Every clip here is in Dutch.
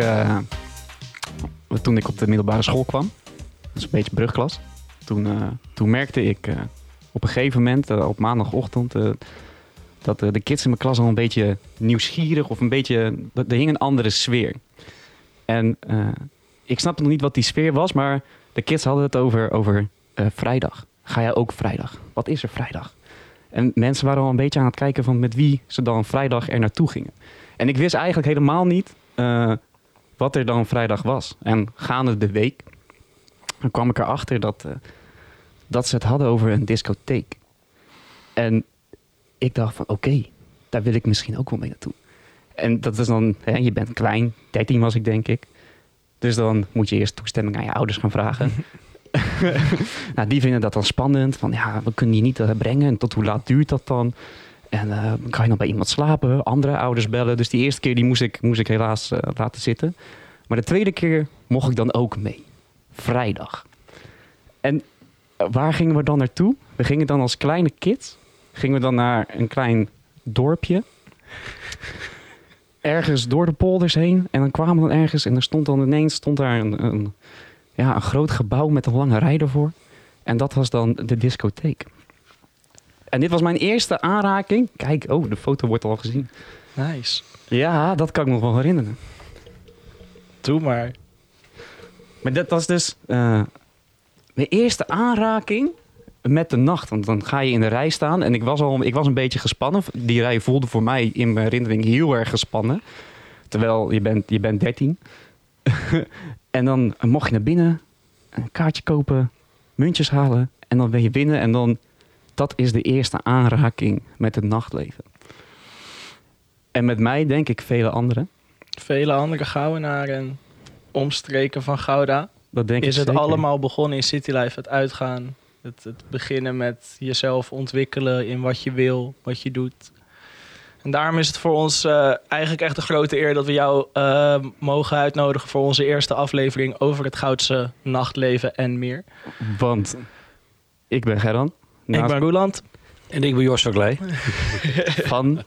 Eh, toen ik op de middelbare school kwam, dat is een beetje brugklas, toen, eh, toen merkte ik eh, op een gegeven moment, op maandagochtend, dat de kids in mijn klas al een beetje nieuwsgierig of een beetje, er hing een andere sfeer. En ik snapte nog niet wat die sfeer was, maar de kids hadden het over, over vrijdag. Ga jij ook vrijdag? Wat is er vrijdag? En mensen waren al een beetje aan het kijken van met wie ze dan vrijdag er naartoe gingen. En ik wist eigenlijk helemaal niet wat er dan vrijdag was. En gaande de week dan kwam ik erachter dat, eh, dat ze het hadden over een discotheek. En ik dacht van oké, daar wil ik misschien ook wel mee naartoe. En dat is dan, hè, je bent klein, 13 was ik denk ik. Dus dan moet je eerst toestemming aan je ouders gaan vragen. nou, die vinden dat dan spannend. Van ja, we kunnen je niet eh, brengen. En tot hoe laat duurt dat dan? En eh, kan je nog bij iemand slapen? Andere ouders bellen. Dus die eerste keer die moest ik, moest ik helaas eh, laten zitten. Maar de tweede keer mocht ik dan ook mee. Vrijdag. En eh, waar gingen we dan naartoe? We gingen dan als kleine kids. Gingen we dan naar een klein dorpje. Ergens door de polders heen. En dan kwamen we dan ergens. En er stond dan ineens stond daar een, een, ja, een groot gebouw met een lange rij ervoor. En dat was dan de discotheek. En dit was mijn eerste aanraking. Kijk, oh, de foto wordt al gezien. Nice. Ja, dat kan ik nog wel herinneren. Doe maar. Maar dat was dus eh, mijn eerste aanraking met de nacht. Want dan ga je in de rij staan. En ik was, al, ik was een beetje gespannen. Die rij voelde voor mij in mijn herinnering heel erg gespannen. Terwijl je bent, je bent 13. en dan mocht je naar binnen, een kaartje kopen, muntjes halen. En dan ben je binnen. En dan, dat is de eerste aanraking met het nachtleven. En met mij denk ik vele anderen. Vele andere Gouwenaren en omstreken van Gouda. Dat denk is ik het zeker. allemaal begonnen in Citylife, het uitgaan. Het, het beginnen met jezelf ontwikkelen in wat je wil, wat je doet. En daarom is het voor ons eh, eigenlijk echt een grote eer dat we jou eh, mogen uitnodigen voor onze eerste aflevering over het Goudse nachtleven en meer. Want ik ben Gerran. Ik ben Roeland. En ik ben Jos Verkleij van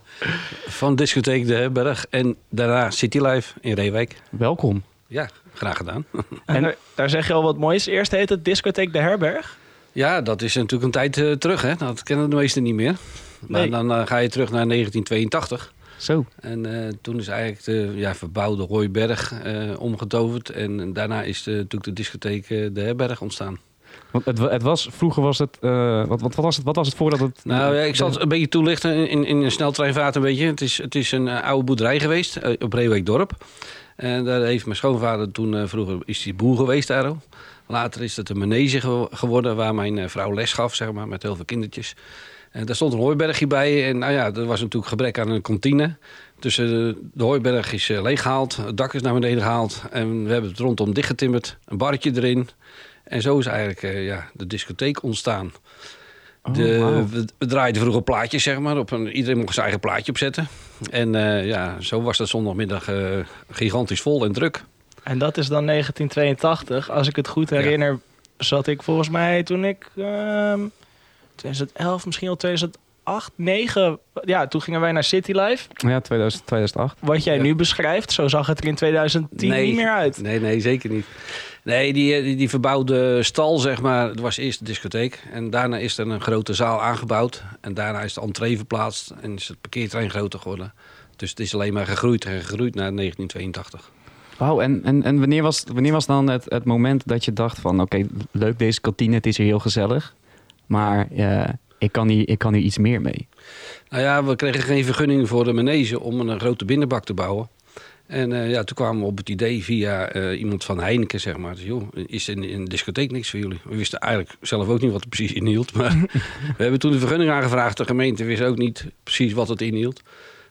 van discotheek De Herberg en daarna Citylife in Reewijk. welkom. Ja, graag gedaan. En, daar, daar zeg je al wat moois. Eerst heet het Discotheek de Herberg. Ja, dat is natuurlijk een tijd eh, terug, hè. Dat kennen de meesten niet meer. Maar Nee. dan eh, ga je terug naar 1982. Zo. En eh, toen is eigenlijk de ja, verbouwde Hooiberg eh omgetoverd. En daarna is de, natuurlijk de discotheek De Herberg ontstaan. Want het, het was, vroeger was het, eh, wat, wat, wat was het, wat was het voordat het... Nou, ja, ik zal het een beetje toelichten in, in een sneltreinvaart een beetje. Het is, het is een eh, oude boerderij geweest eh, op Reewijk-dorp. En daar heeft mijn schoonvader toen, vroeger is hij boer geweest daar ook. Later is het een manege ge- geworden waar mijn vrouw les gaf, zeg maar, met heel veel kindertjes. En daar stond een hooibergje bij. En nou ja, er was natuurlijk gebrek aan een kantine. Dus de hooiberg is eh, leeggehaald, het dak is naar beneden gehaald. En we hebben het rondom dichtgetimmerd, een barretje erin. En zo is eigenlijk eh, ja, de discotheek ontstaan. Oh, De, we, we draaiden vroeger plaatjes, zeg maar. Op een, iedereen mocht zijn eigen plaatje opzetten. En eh, ja, zo was dat zondagmiddag eh, gigantisch vol en druk. En dat is dan 1982. Als ik het goed herinner, zat ik volgens mij toen ik ehm 2011, misschien al 2008, 9. Ja, toen gingen wij naar City Life. Ja, 2000, 2008. Wat jij Ja. nu beschrijft, zo zag het er in 2010 Nee. niet meer uit. Nee, nee, zeker niet. Nee, die, eh, die, die verbouwde stal, zeg maar, het was eerst de discotheek. En daarna is er een grote zaal aangebouwd. En daarna is de entree verplaatst en is het parkeerterrein groter geworden. Dus het is alleen maar gegroeid en gegroeid naar 1982. Wauw, en, en, en wanneer, was, wanneer was dan het, het moment dat je dacht van... Oké, leuk deze kantine, het is hier heel gezellig. Maar eh, ik, kan hier, ik kan hier iets meer mee. Nou ja, we kregen geen vergunning voor de manege om een grote binnenbak te bouwen. En eh, ja, toen kwamen we op het idee via eh, iemand van Heineken, zeg maar. Dus, joh, is in, in de discotheek niks voor jullie? We wisten eigenlijk zelf ook niet wat het precies inhield. Maar we hebben toen de vergunning aangevraagd. De gemeente wist ook niet precies wat het inhield.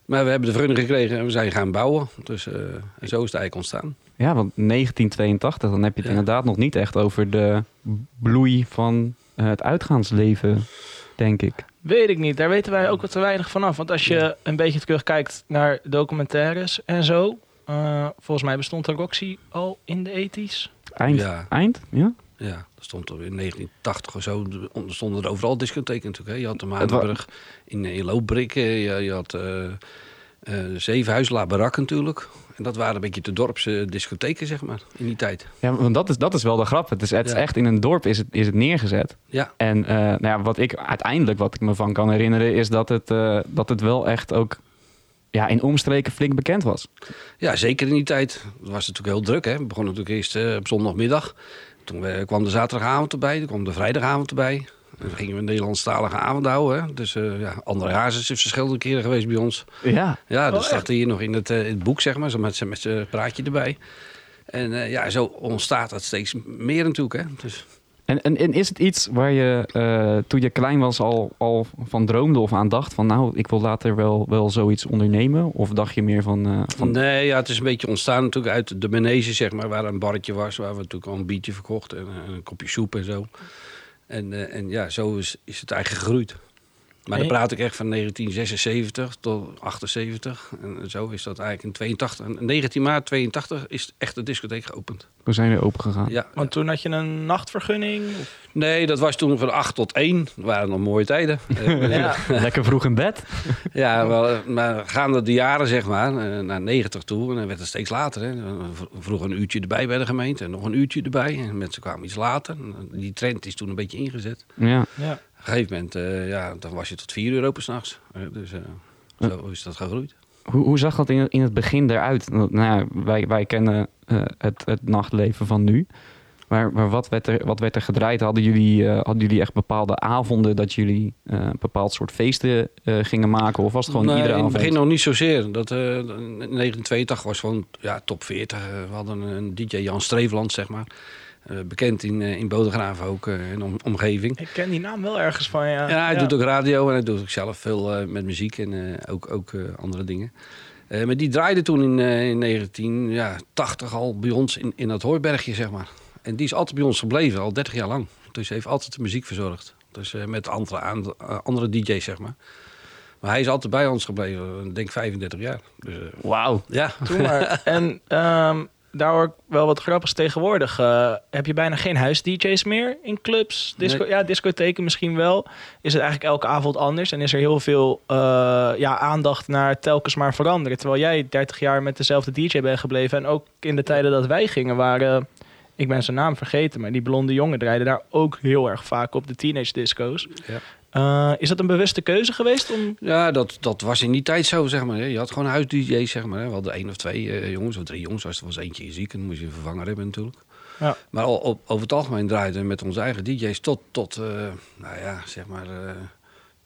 Maar we hebben de vergunning gekregen en we zijn gaan bouwen. Dus eh, en zo is het eigenlijk ontstaan. Ja, want 1982, dan heb je het Ja. inderdaad nog niet echt over de bloei van het uitgaansleven, denk ik. Weet ik niet, daar weten wij ook wat te weinig van af. Want als je een beetje terugkijkt naar documentaires en zo. eh, volgens mij bestond de Roxy al in de 80s. Eind? Ja. Eind? Ja? Ja, dat stond er in 1980 of zo. Er stonden er overal discotheken natuurlijk. Hè. Je had de Maandenburg in, in Loopbrik. eh, Je, je had eh, Eh Zevenhuis, La Barak natuurlijk. En dat waren een beetje de dorpse discotheken, zeg maar, in die tijd. Ja, want dat is, dat is wel de grap. Het is, het is Ja. echt in een dorp is het, is het neergezet. Ja, En eh, nou ja, wat ik uiteindelijk, wat ik me van kan herinneren, is dat het, eh, dat het wel echt ook ja, in omstreken flink bekend was. ja zeker in die tijd. Het was natuurlijk heel druk, hè. We begonnen natuurlijk eerst op zondagmiddag. Toen kwam de zaterdagavond erbij, toen kwam de vrijdagavond erbij. Dan gingen we een Nederlandstalige avond houden. Hè. Dus eh ja, André Hazes is verschillende keren geweest bij ons. Ja, Ja, dat Oh, staat hier nog in het, eh, in het boek, zeg maar, zo met, met zijn praatje erbij. En eh, ja, zo ontstaat dat steeds meer natuurlijk. Hè. Dus, En, en, en is het iets waar je eh, toen je klein was al, al van droomde of aan dacht van nou, ik wil later wel, wel zoiets ondernemen? Of dacht je meer van... eh, van Nee, ja, het is een beetje ontstaan natuurlijk uit de Menege, zeg maar, waar een barretje was, waar we natuurlijk al een biertje verkochten en een kopje soep en zo. En, eh, en ja, zo is, is het eigenlijk gegroeid. Maar dan praat ik echt van 1976 tot 78. En zo is dat eigenlijk in 82. En 19 maart 82 is echt de discotheek geopend. Toen zijn we weer open gegaan. Ja. Want toen had je een nachtvergunning. Of- Nee, dat was toen van 8 tot 1. Dat waren nog mooie tijden. Eh, Ja. Lekker vroeg in bed. Ja, wel, eh, maar gaande de jaren, zeg maar, eh, naar 90 toe, en dan werd het steeds later. Hè. Vroeger een uurtje erbij bij de gemeente en nog een uurtje erbij. En mensen kwamen iets later. Die trend is toen een beetje ingezet. Ja. Ja. Op een gegeven moment, eh, ja, dan was je tot 4 uur open s'nachts. Uh, dus eh, zo is dat gegroeid. Hoe, hoe zag dat in, in het begin eruit? Nou ja, wij, wij kennen eh, het, het nachtleven van nu. Maar, maar wat, werd er, wat werd er gedraaid? Hadden jullie, eh, hadden jullie echt bepaalde avonden dat jullie eh, een bepaald soort feesten eh, gingen maken? Of was het gewoon Nee, iedere in het avond? begin nog niet zozeer. Dat, eh, in 1982 was gewoon ja, top 40. Eh, we hadden een DJ Jan Streefland, zeg maar. Eh, bekend in, eh, in Bodegraven ook, eh, in om, omgeving. Ik ken die naam wel ergens van, ja. Ja, hij doet ook radio en hij doet ook zelf veel eh, met muziek en eh, ook, ook eh, andere dingen. Eh, maar die draaide toen in, eh, in 1980 al bij ons in, in dat Hooibergje, zeg maar. En die is altijd bij ons gebleven, al 30 jaar lang. Dus hij heeft altijd de muziek verzorgd. Dus eh, met andere, aan, andere DJ's, zeg maar. Maar hij is altijd bij ons gebleven, ik denk 35 jaar. Dus, Wauw. ja. Toen maar. En ehm, daar hoor ik wel wat grappigs tegenwoordig. eh, heb je bijna geen huis-DJ's meer in clubs? Disco, Nee. Ja, discotheken misschien wel. Is het eigenlijk elke avond anders? En is er heel veel eh, ja, aandacht naar telkens maar veranderen? Terwijl jij 30 jaar met dezelfde DJ bent gebleven. En ook in de tijden dat wij gingen waren... Ik ben zijn naam vergeten, maar die blonde jongen draaide daar ook heel erg vaak op de teenage disco's. Ja. Eh, is dat een bewuste keuze geweest? Om... Ja, dat, dat was in die tijd zo, zeg maar. Je had gewoon huis-dj's, zeg maar. We hadden één of twee eh, jongens, of drie jongens. Als er was eentje ziek, dan moest je een vervanger hebben natuurlijk. Ja. Maar al, op, over het algemeen draaiden we met onze eigen DJ's tot, tot eh, nou ja, zeg maar eh,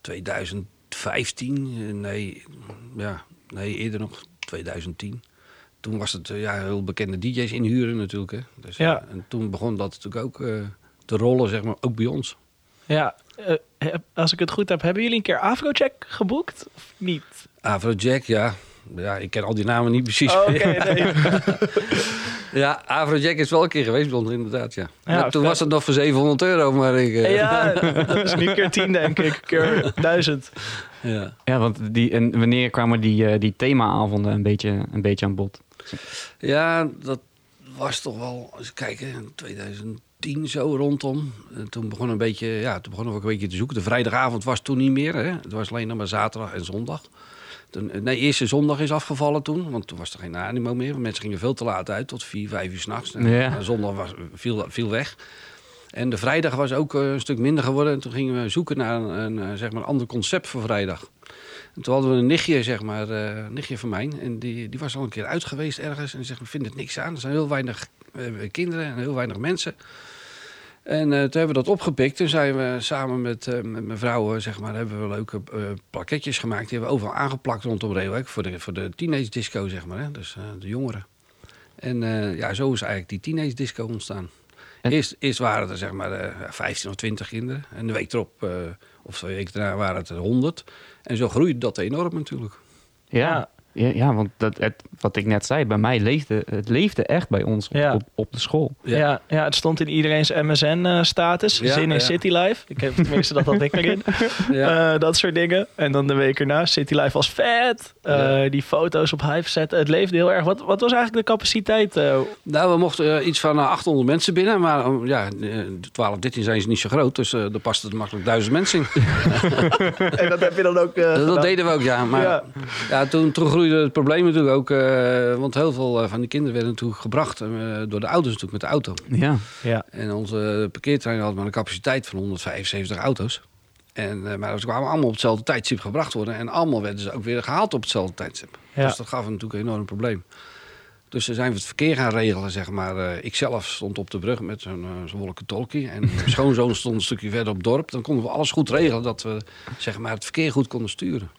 2015. Eh, nee, ja, nee, eerder nog 2010. Toen was het ja, heel bekende DJ's inhuren natuurlijk. Hè. Dus, Ja. en toen begon dat natuurlijk ook te rollen, zeg maar, ook bij ons. Ja, eh, als ik het goed heb, hebben jullie een keer Afrojack geboekt of niet? Afrojack, ja. Ja, ik ken al die namen niet precies. Oh, nee. ja, Afrojack is wel een keer geweest bij inderdaad, ja. toen was het nog voor 700 euro, maar ik... Eh, ja, dat is nu keer 10, denk ik. Keer 1000. Ja, ja want die, en wanneer kwamen die, eh, die themaavonden een beetje, een beetje aan bod? Ja, dat was toch wel, eens kijken, 2000 tien zo rondom. Eh, toen, begon een beetje, ja, toen begonnen we ook een beetje te zoeken. De vrijdagavond was toen niet meer. Hè? Het was alleen nog maar zaterdag en zondag. Toen, eh, nee, eerste zondag is afgevallen toen. Want toen was er geen animo meer. Mensen gingen veel te laat uit, tot vier, vijf uur s'nachts. En, ja. Eh, zondag was, viel, viel weg. En de vrijdag was ook een stuk minder geworden. En toen gingen we zoeken naar een, een zeg maar, ander concept voor vrijdag. En toen hadden we een nichtje, zeg maar, eh, een nichtje van mij. En die, die was al een keer uit geweest ergens. En die zegt, we vinden het niks aan. Er zijn heel weinig eh, kinderen en heel weinig mensen. En eh, toen hebben we dat opgepikt. Toen zijn we samen met, met mijn vrouw, eh, zeg maar, hebben we leuke eh plakketjes gemaakt. Die hebben we overal aangeplakt rondom Reeuwijk. Voor de, voor de teenage disco, zeg maar. Hè? Dus de jongeren. En ja, zo is eigenlijk die teenage disco ontstaan. En- Eerst, eerst waren er zeg maar eh, 15 of 20 kinderen. En de week erop, of twee weken daarna, waren het er 100. En zo groeide dat enorm natuurlijk. Ja, ja, ja want dat, het, wat ik net zei, bij mij leefde het leefde echt bij ons op, Ja. op, op de school. Ja. Ja. Ja, het stond in iedereen's MSN-status. Ja, Zin in ja. City Life. Ik heb tenminste dat had ik erin. Ja. Eh, dat soort dingen. En dan de week erna, City Life was vet. Eh, Ja. Die foto's op Hive zetten. Het leefde heel erg. Wat, wat was eigenlijk de capaciteit? eh? Nou, we mochten eh, iets van eh, 800 mensen binnen. Maar eh, ja, eh, 12, 13 zijn ze niet zo groot. Dus eh er pasten er makkelijk duizend mensen in. en dat heb je dan ook eh, dat gedaan? deden we ook, ja. Maar Ja. ja. toen, toen groeide groeide het probleem natuurlijk ook. eh, want heel veel eh, van die kinderen werden natuurlijk gebracht eh, door de ouders natuurlijk met de auto. Ja. Ja. En onze parkeerterrein had maar een capaciteit van 175 auto's. En, eh, maar ze kwamen allemaal op hetzelfde tijdstip gebracht worden. En allemaal werden ze ook weer gehaald op hetzelfde tijdstip. Ja. Dus dat gaf natuurlijk een enorm probleem. Dus ze zijn we het verkeer gaan regelen, zeg maar. Eh, ik zelf stond op de brug met zo'n uh, zo'n wolkentolkie. En mijn schoonzoon stond een stukje verder op het dorp. Dan konden we alles goed regelen, dat we zeg maar, het verkeer goed konden sturen.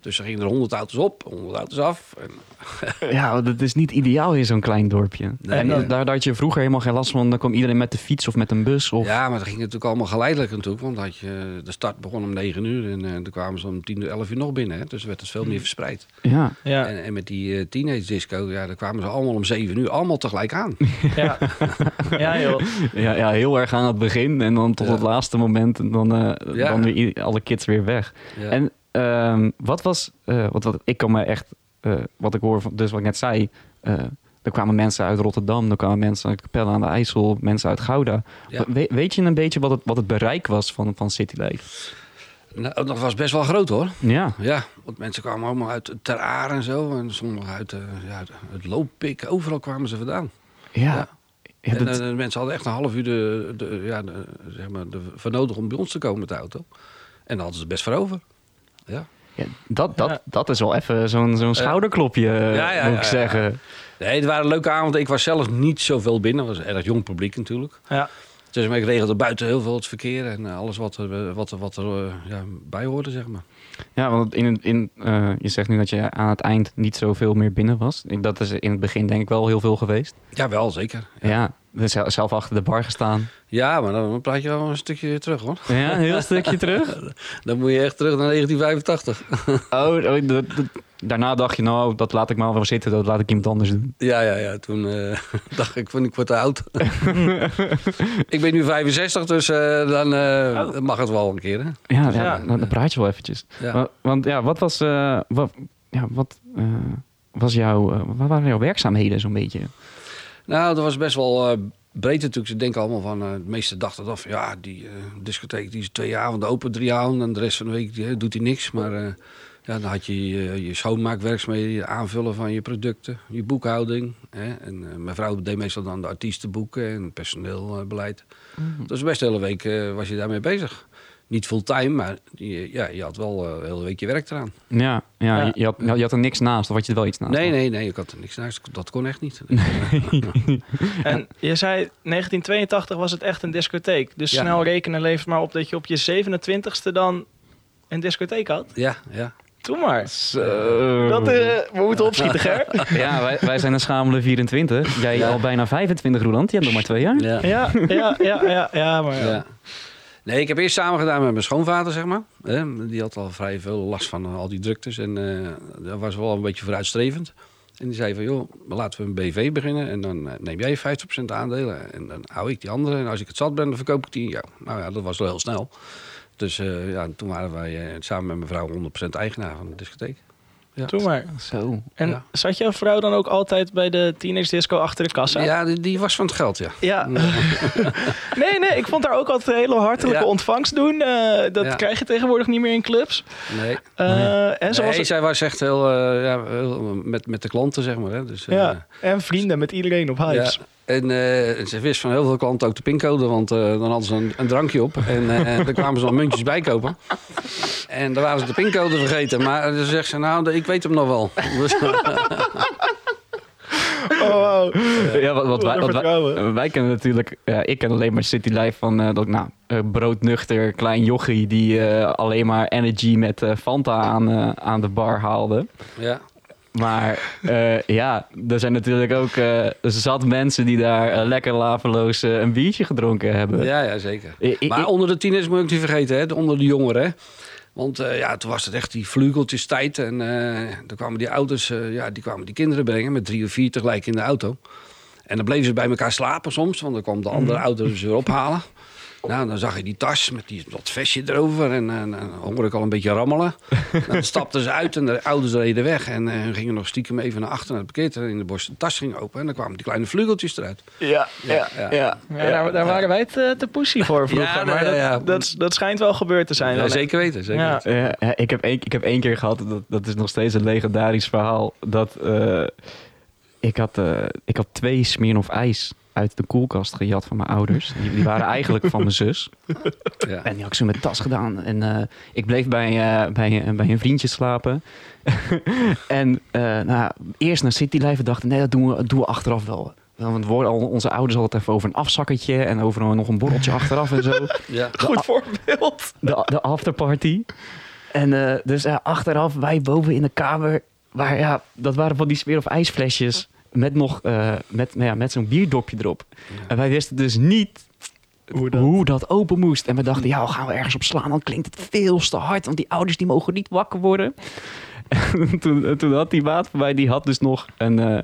Dus er gingen er 100 auto's op, 100 auto's af. En, ja, dat is niet ideaal in zo'n klein dorpje. Nee, en nee. daar, daar had je vroeger helemaal geen last van. Dan kwam iedereen met de fiets of met een bus. Of... Ja, maar dat ging natuurlijk allemaal geleidelijk natuurlijk. Want had je, de start begon om 9 uur en eh, dan kwamen ze om 10 uur, 11 uur nog binnen. Hè. Dus werd het veel meer verspreid. Ja. Ja. En, en met die eh, teenage disco, ja, daar kwamen ze allemaal om 7 uur allemaal tegelijk aan. Ja. ja, joh. Ja, ja, heel erg aan het begin. En dan tot Ja. het laatste moment. En dan, eh, Ja. dan weer alle kids weer weg. Ja. En ehm, wat was... eh, wat, wat, ik kan me echt... eh, wat ik hoor, van, dus wat ik net zei... eh, er kwamen mensen uit Rotterdam. Er kwamen mensen uit Capelle aan de IJssel. Mensen uit Gouda. Ja. We- weet je een beetje wat het, wat het bereik was van, van Citylife? Nou, dat was best wel groot hoor. Ja. Ja, want mensen kwamen allemaal uit Ter Aar en zo. En sommigen uit, ja, uit het Looppik. Overal kwamen ze vandaan. Ja. Ja. Ja, en dat- mensen hadden echt een half uur de, de, ja, de, zeg maar, de, voor nodig om bij ons te komen met de auto. En daar hadden ze best voor over. Ja. ja, dat, dat, Ja. dat is wel even zo'n zo'n schouderklopje, eh, Ja, ja, moet ik ja. zeggen. Nee, het waren leuke avonden. Ik was zelf niet zoveel binnen. Het was een erg jong publiek natuurlijk. Ja. Dus ik regelde buiten heel veel het verkeer en eh, alles wat er, wat er, wat er eh, ja, bij hoorde, zeg maar. Ja, want in, in, eh, je zegt nu dat je aan het eind niet zoveel meer binnen was. Dat is in het begin denk ik wel heel veel geweest. Ja, wel, zeker. Ja, zelf achter de bar gestaan. Ja, maar dan praat je wel een stukje terug, hoor. Ja, een heel stukje terug. Dan moet je echt terug naar 1985. Oh, oh, daarna dacht je, nou, dat laat ik maar wel zitten. Dat laat ik iemand anders doen. Ja, ja, ja. Toen eh, dacht ik van, ik word te oud. ik ben nu 65, dus eh, dan eh, Oh. mag het wel een keer, hè? Ja, ja, Ja. Dan, dan praat je wel eventjes. Ja. Want, want ja, wat was, eh, wat, ja, wat, eh, was jouw, wat waren jouw werkzaamheden zo'n beetje? Nou, dat was best wel eh, breed natuurlijk. Ze denken allemaal van, eh, de meeste dachten dat van, ja, die eh, discotheek die is twee avonden open, drie avonden. En de rest van de week die, doet hij niks. Maar ja, dan had je je, je schoonmaakwerkzaamheden, je aanvullen van je producten, je boekhouding. Hè? En mijn vrouw deed meestal dan de artiestenboeken en personeelbeleid. Dus best de hele week was je daarmee bezig. Niet fulltime, maar je, ja, je had wel eh, de hele week je werk eraan. Ja, ja, Ja. Je, je had, je had er niks naast, of had je er wel iets naast? Nee, nee, nee, ik had er niks naast. Dat kon echt niet. En je zei 1982 was het echt een discotheek. Dus Ja. snel rekenen levert maar op dat je op je 27ste dan een discotheek had. Ja, ja. Doe maar. Zo. Dat, eh, we moeten opschieten, Ger. Ja, wij, wij zijn een schamele 24. Jij Ja. al bijna 25, Roland. Je hebt nog maar twee jaar. ja. Ja, ja, ja, ja, ja, maar ja. Ja. Nee, ik heb eerst samen gedaan met mijn schoonvader, zeg maar. Die had al vrij veel last van eh, al die druktes. En eh dat was wel een beetje vooruitstrevend. En die zei van, joh, laten we een BV beginnen. En dan eh, neem jij 50% aandelen. En dan hou ik die andere. En als ik het zat ben, dan verkoop ik die jou. Nou ja, dat was wel heel snel. Dus ja, toen waren wij samen met mijn vrouw 100% eigenaar van de discotheek. Ja. Doe maar. Zo. En Ja. zat jouw vrouw dan ook altijd bij de teenage disco achter de kassa? Ja, die, die was van het geld, ja. Ja. nee, nee, ik vond haar ook altijd een hele hartelijke Ja. ontvangst doen. Eh, dat Ja. krijg je tegenwoordig niet meer in clubs. Nee. Eh, En, ze was zij was echt heel, eh, ja, heel met, met de klanten, zeg maar. Hè. Dus, eh, ja, en vrienden met iedereen op huis. Ja. En eh, ze wist van heel veel klanten ook de pincode, want eh, dan hadden ze een, een drankje op. En eh daar kwamen ze nog muntjes bij kopen. En dan waren ze de pincode vergeten. Maar dan zegt ze, nou, ik weet hem nog wel. Dus, Oh, wow. Ja, wat, wat wij, Wat wij, kennen natuurlijk... ja, ik ken alleen maar City Life van... eh, dat, nou, eh, broodnuchter, klein jochie... die eh, alleen maar energy met eh, Fanta aan, eh, aan de bar haalde. ja. Maar eh, ja, er zijn natuurlijk ook eh, zat mensen... die daar eh, lekker laveloos een biertje gedronken hebben. ja, ja, zeker. I- Maar onder de tieners moet ook niet vergeten, hè? de- onder de jongeren. Want ja, toen was het echt die vlugeltjes tijd. En dan kwamen die ouders, ja, die kwamen die kinderen brengen met drie of vier tegelijk in de auto. En dan bleven ze bij elkaar slapen soms, want dan kwam de andere auto ze weer ophalen. Nou, dan zag je die tas met die, dat vestje erover en, en, dan hoorde ik al een beetje rammelen. dan stapten ze uit en de ouders reden weg en eh, gingen nog stiekem even naar achter naar het parkeerterrein in de bos. De tas ging open en dan kwamen die kleine vlugeltjes eruit. Ja, ja, ja. ja. daar, daar waren wij te, te pussy voor vroeger. Ja, maar ja, dat, ja. Dat, dat schijnt wel gebeurd te zijn. Dan. zeker weten, zeker Ja. weten. Ja, ja, ik, heb één, ik heb één keer gehad, dat, dat is nog steeds een legendarisch verhaal. Dat eh, ik, had, eh, ik had twee Smirnoff ijs uit de koelkast gejat van mijn ouders. Die, die waren eigenlijk van mijn zus. Ja. En die had ik zo met tas gedaan. En eh, ik bleef bij, eh, bij, eh, bij een vriendje slapen. en eh, nou, eerst naar City Life dachten, nee, dat doen we, doen we achteraf wel. Want we al onze ouders altijd even over een afzakkertje en over een- nog een borreltje achteraf en zo. Ja. Goed voorbeeld. De, de afterparty. En eh, dus achteraf, wij boven in de kamer. Waar, ja, dat waren van die smeer of ijsflesjes. Met nog eh, met, nou ja, met zo'n bierdopje erop. En wij wisten dus niet hoe dat? open moest. En we dachten, ja, gaan we ergens op slaan? Dan klinkt het veel te hard. Want die ouders die mogen niet wakker worden. En toen, toen had die maat van mij, die had dus nog een, eh,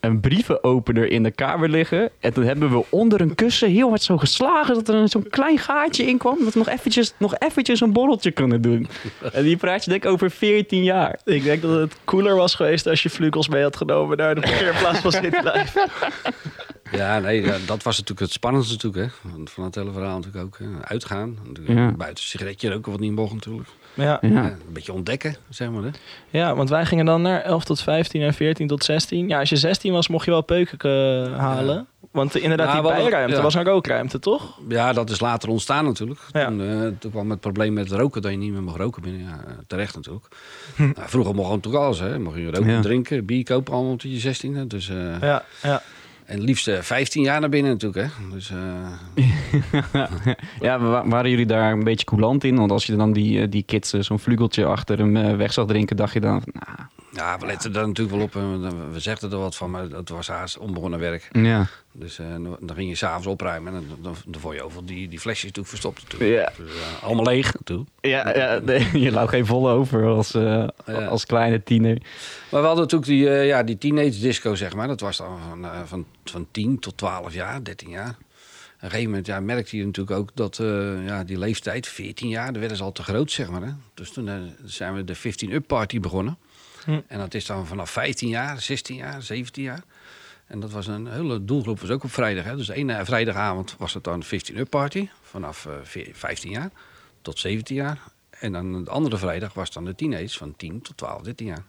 een brievenopener in de kamer liggen. En toen hebben we onder een kussen heel hard zo geslagen... dat er een- zo'n klein gaatje in kwam. Dat we nog eventjes, nog eventjes een borreltje kunnen doen. En die praat je denk ik over 14 jaar. Ik denk dat het cooler was geweest als je vlugels mee had genomen naar de parkeerplaats van City Life. Ja, nee, dat was natuurlijk het spannendste natuurlijk, hè. Want Van het hele verhaal natuurlijk ook. Hè. Uitgaan, natuurlijk, Ja. buiten sigaretje roken wat niet mocht natuurlijk. Ja. Een beetje ontdekken, zeg maar. Hè. ja, want wij gingen dan naar 11 tot 15 en 14 tot 16. Ja, als je 16 was, mocht je wel peuken eh, halen. Want inderdaad, Ja, die bijruimte ja. was een rookruimte, toch? Ja, dat is later ontstaan natuurlijk. Ja. Toen, eh, toen kwam het probleem met roken, dat je niet meer mag roken binnen. Ja, eh, terecht natuurlijk. Nou, vroeger mocht je natuurlijk alles, hè. Mocht je roken, Ja. drinken, bier kopen, allemaal tot je 16e. Dus, eh, Ja, ja. En liefst eh, 15 jaar naar binnen natuurlijk, hè. Dus, eh, Ja, wa- waren jullie daar een beetje coulant in? Want als je dan die, eh, die kids eh, zo'n vlugeltje achter hem eh, weg zag drinken... dacht je dan, nou, ja, we letten daar natuurlijk wel op. en we- zegden er wat van, maar dat was haast onbegonnen werk. ja. Dus eh, dan- ging je s'avonds opruimen en dan, dan, dan vond je overal die, die flesjes natuurlijk verstopt. Natuurlijk. Ja. Dus, eh, allemaal leeg natuurlijk. Ja, ja nee, je laat geen volle over als, eh, Ja. als kleine tiener. Maar we hadden natuurlijk die, ja, die teenage disco, zeg maar. Dat was dan van, van, van 10 tot 12 jaar, 13 jaar. Op een gegeven moment ja, merkte je natuurlijk ook dat ja, die leeftijd, 14 jaar, daar werden ze al te groot, zeg maar. Hè? Dus toen zijn we de 15-up party begonnen. Hm. En dat is dan vanaf 15 jaar, 16 jaar, 17 jaar. En dat was een hele doelgroep, was ook op vrijdag. Hè? Dus ene vrijdagavond was het dan 15-up party, vanaf eh, veer- 15 jaar tot 17 jaar. En dan de andere vrijdag was dan de teenage van 10 tot 12, 13 jaar.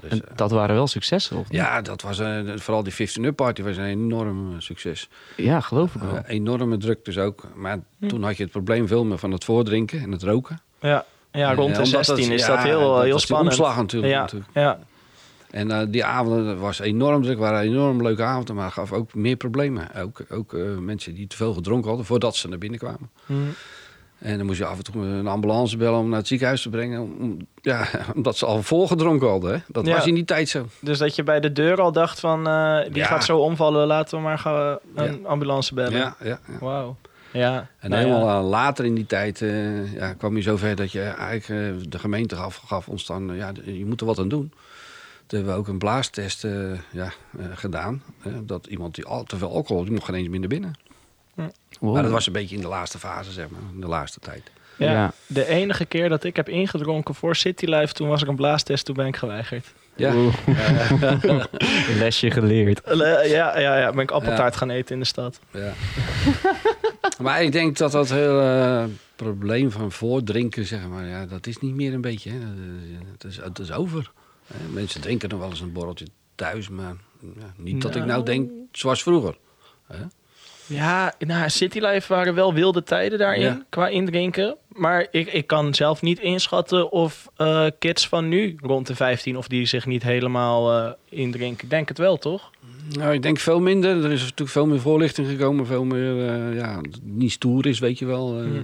Dus, En eh, dat waren wel successen, of niet? ja, dat was eh, vooral die 15-up party was een enorm eh, succes. Ja, geloof ik wel. Eh, enorme druk dus ook. Maar toen had je het probleem veel meer van het voordrinken en het roken. Ja, ja rond Eh, de omdat 16 dat- is dat heel, dat heel spannend. omslag natuurlijk, Ja, natuurlijk. ja. En eh, die avonden was enorm druk, waren enorm leuke avonden, maar gaf ook meer problemen. Ook, ook eh, mensen die te veel gedronken hadden voordat ze naar binnen kwamen. Hm. En dan moest je af en toe een ambulance bellen om naar het ziekenhuis te brengen. Om, ja, omdat ze al volgedronken hadden. Hè? Dat Ja. was in die tijd zo. Dus dat je bij de deur al dacht van, eh, die Ja. gaat zo omvallen, laten we maar gaan een ambulance bellen. Ja, ja. Wauw. Ja. En nou helemaal ja. eh, later in die tijd eh, ja, kwam je zover dat je eigenlijk eh, de gemeente gaf, gaf ons dan, ja, je moet er wat aan doen. Toen hebben we ook een blaastest eh, ja, eh, gedaan. hè, dat iemand die al te veel alcohol, had, die mocht geen eens meer naar binnen. Wow. Maar dat was een beetje in de laatste fase, zeg maar, in de laatste tijd. Ja, Ja. De enige keer dat ik heb ingedronken voor City Life, toen was ik een blaastest, toen ben ik geweigerd. Ja. Lesje geleerd. Eh, ja, ja, ja, ben ik appeltaart gaan eten in de stad. ja. maar ik denk dat dat hele probleem van voordrinken, zeg maar, ja, dat is niet meer een beetje. Hè. Dat is, het is over. Hè, Mensen drinken nog wel eens een borreltje thuis, maar ja, niet dat ik nou denk zoals vroeger. Hè. Ja, nou, City Life waren wel wilde tijden daarin Ja. qua indrinken. Maar ik, ik kan zelf niet inschatten of eh, kids van nu rond de 15 of die zich niet helemaal eh, indrinken. Ik denk het wel, toch? Nou, ik denk veel minder. Er is natuurlijk veel meer voorlichting gekomen. Veel meer, eh, ja, niet stoer is, weet je wel. Eh, Mhm.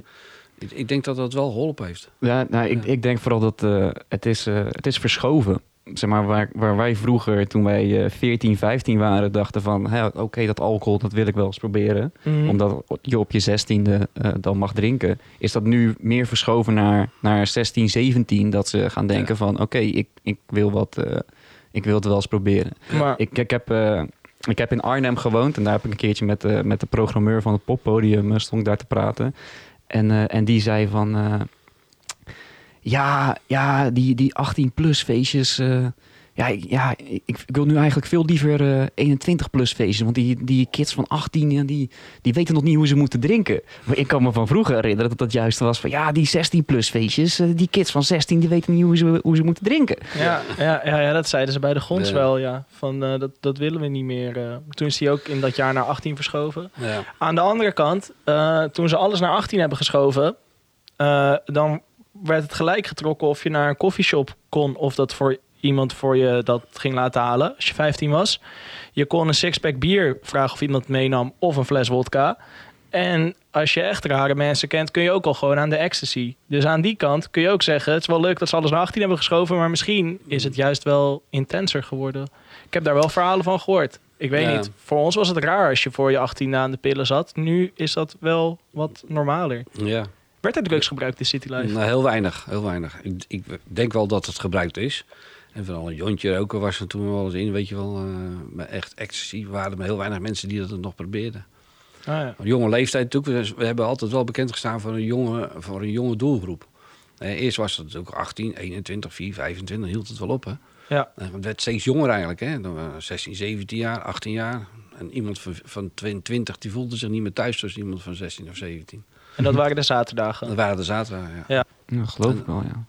ik, ik denk dat dat wel geholpen heeft. Ja, nou, ik, Ja. ik denk vooral dat eh, het, is, eh, het is verschoven. Zeg maar, waar, waar wij vroeger, toen wij eh 14, 15 waren, dachten van... oké, dat alcohol, dat wil ik wel eens proberen. Mhm. Omdat je op je 16e eh, dan mag drinken. Is dat nu meer verschoven naar, naar 16, 17? Dat ze gaan denken Ja. van... oké, ik, ik, wil wat, eh, ik wil het wel eens proberen. Maar Ik, ik heb... eh, ik heb in Arnhem gewoond en daar heb ik een keertje met de, met de programmeur van het poppodium eh, stond ik daar te praten. En, eh, en die zei van, eh, ja, ja, die, die 18-plus feestjes, eh, ja, ik- ja ik, ik wil nu eigenlijk veel liever 21-plus feestjes. Want die, die kids van 18, ja, die, die weten nog niet hoe ze moeten drinken. Maar ik kan me van vroeger herinneren dat dat juist was van, ja, die 16-plus feestjes, eh, die kids van 16, die weten niet hoe ze, hoe ze moeten drinken. Ja, ja, ja, ja, dat zeiden ze bij de Gons Ja. wel, ja. Van, eh, dat, dat willen we niet meer. eh. toen is hij ook in dat jaar naar 18 verschoven. Ja. Aan de andere kant, eh, toen ze alles naar 18 hebben geschoven, eh, dan werd het gelijk getrokken of je naar een koffieshop kon of dat voor iemand voor je dat ging laten halen als je 15 was. Je kon een sixpack bier vragen of iemand meenam of een fles wodka. En als je echt rare mensen kent, kun je ook al gewoon aan de ecstasy. Dus aan die kant kun je ook zeggen: het is wel leuk dat ze alles naar 18 hebben geschoven, maar misschien is het juist wel intenser geworden. Ik heb daar wel verhalen van gehoord. Ik weet Ja. niet. Voor ons was het raar als je voor je 18 aan de pillen zat. Nu is dat wel wat normaler. ja. Werd er drugs gebruikt in City Life? Nou, heel weinig, heel weinig. Ik, ik denk wel dat het gebruikt is. En vooral een jontje roken was er toen wel eens in, weet je wel. eh, maar echt ecstasy waren er heel weinig mensen die dat nog probeerden. Ah, ja. Een jonge leeftijd natuurlijk. We hebben altijd wel bekend gestaan voor een jonge, voor een jonge doelgroep. Eh, eerst was het natuurlijk 18, 21, 4, 25, hield het wel op. Hè? Ja. Eh, Het werd steeds jonger eigenlijk. Hè? Dan waren 16, 17 jaar, 18 jaar. En iemand van, van 22 die voelde zich niet meer thuis tussen iemand van 16 of 17. En dat waren de zaterdagen. Dat waren de zaterdag, ja. Ja, geloof ik wel, ja.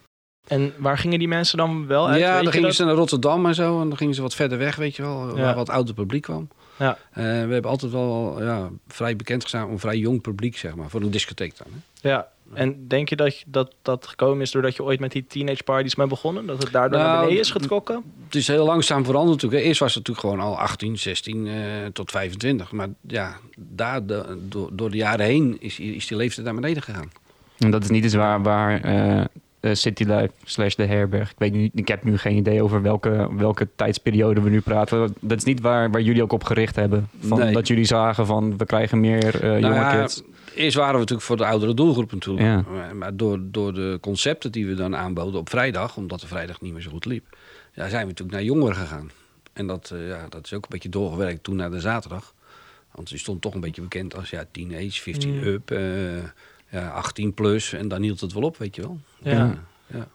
En waar gingen die mensen dan wel uit? ja, dan gingen dat? ze naar Rotterdam en zo. En dan gingen ze wat verder weg, weet je wel. Ja. Waar wat ouder publiek kwam. Ja. Eh, we hebben altijd wel ja, vrij bekend gestaan om vrij jong publiek, zeg maar. Voor een discotheek dan. Hè? Ja. En denk je dat, je- dat dat gekomen is doordat je ooit met die teenage parties bent begonnen? Dat het daardoor naar Nou, beneden is getrokken? Het is heel langzaam veranderd natuurlijk. hè. Eerst was het natuurlijk gewoon al 18, 16 eh, tot 25. Maar ja, daar, de- door, door de jaren heen is, is die leeftijd naar beneden gegaan. En dat is niet eens waar, waar eh, eh, City Life slash de herberg. Ik weet niet, ik heb nu geen idee over welke, welke tijdsperiode we nu praten. Dat is niet waar, waar jullie ook op gericht hebben. Van, Nee. Dat jullie zagen van we krijgen meer Nou jonge ja, kids. Eerst waren we natuurlijk voor de oudere doelgroep natuurlijk. Ja. Maar- door, door de concepten die we dan aanboden op vrijdag, omdat de vrijdag niet meer zo goed liep, ja, zijn we natuurlijk naar jongeren gegaan. En dat, eh, ja, dat is ook een beetje doorgewerkt toen naar de zaterdag. Want die stond toch een beetje bekend als ja, teenage, 15 Mm. up, eh, ja, 18 plus. En dan hield het wel op, weet je wel. Ja. Ja. ja.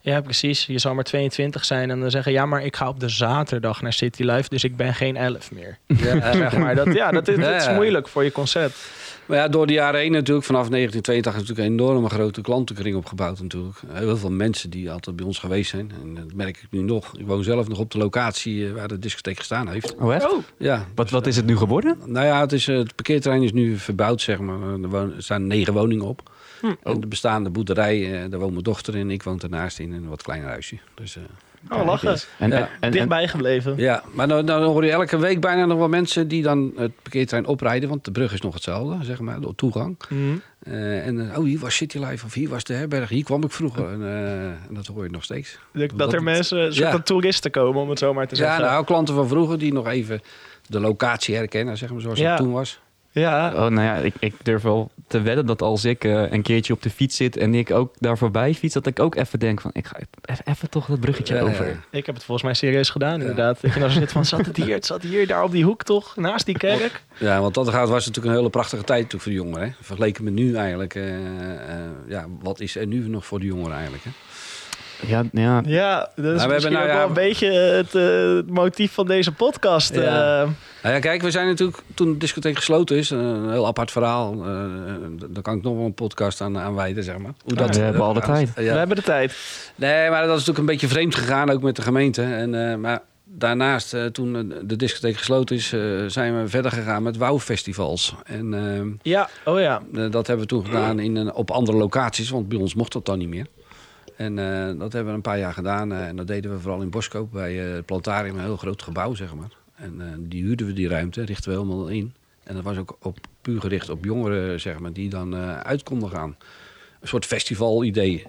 Ja, precies. Je zou maar 22 zijn en dan zeggen... ja, maar ik ga op de zaterdag naar City Life... dus ik ben geen 11 meer. Ja, zeg maar. Dat, ja, dat is, dat is moeilijk voor je concept. Maar ja, door de jaren heen natuurlijk, vanaf 1982 is natuurlijk een enorme grote klantenkring opgebouwd natuurlijk. Heel veel mensen die altijd bij ons geweest zijn. En dat merk ik nu nog. Ik woon zelf nog op de locatie eh, waar de discotheek gestaan heeft. Oh echt? Oh, Ja, Wat, wat is het nu geworden? Nou ja, het, is, eh, het parkeerterrein is nu verbouwd, zeg maar. Er, wonen, er staan negen woningen op. Hm. En de bestaande boerderij, eh, daar woont mijn dochter in. Ik woon ernaast in een wat kleiner huisje. Dus, eh, oh lachen. En, Ja. en, en, Dichtbij gebleven. ja, maar dan, dan hoor je elke week bijna nog wel mensen die dan het parkeerterrein oprijden. Want de brug is nog hetzelfde, zeg maar, door toegang. Mhm. Eh, en eh, oh, hier was City Life of hier was de herberg. Hier kwam ik vroeger. En, eh, en dat hoor je nog steeds. Dat, Dat- er mensen, soort ja. toeristen komen, om het zo maar te Ja, zeggen. nou, klanten van vroeger die nog even de locatie herkennen, zeg maar, zoals Ja. het toen was. Ja, oh, nou ja, ik, ik durf wel te wedden dat als ik eh, een keertje op de fiets zit en ik ook daar voorbij fiets, dat ik ook even denk van ik ga even, even toch dat bruggetje Ja, ja. over. ik heb het volgens mij serieus gedaan, inderdaad. Dat je nou zit van, zat het hier, het zat hier, daar op die hoek toch, naast die kerk. Ja, want dat gaat was natuurlijk een hele prachtige tijd natuurlijk voor de jongeren. Hè? Vergeleken met nu eigenlijk. eh, eh, ja, wat is er nu nog voor de jongeren eigenlijk? Hè? Ja, ja. Ja, dat is hebben misschien nou ook ja- wel een beetje het, eh, het motief van deze podcast. Ja. eh. Nou ja, kijk, we zijn natuurlijk toen de discotheek gesloten is, een heel apart verhaal. eh, daar kan ik nog wel een podcast aan, aan wijden, zeg maar. Hoe we hebben al de tijd. We Ja. hebben de tijd. Nee, maar dat is natuurlijk een beetje vreemd gegaan, ook met de gemeente. En, eh, maar daarnaast, eh, toen de discotheek gesloten is, zijn we verder gegaan met wouwfestivals. En ehm, Ja, oh ja. Dat hebben we toen gedaan in op andere locaties, want bij ons mocht dat dan niet meer. En eh, dat hebben we een paar jaar gedaan. eh, en dat deden we vooral in Boskoop bij eh, het Plantarium, een heel groot gebouw, zeg maar. En die huurden we die ruimte, richten we helemaal in. En dat was ook op, puur gericht op jongeren, zeg maar, die dan uit konden gaan. Een soort festival-idee.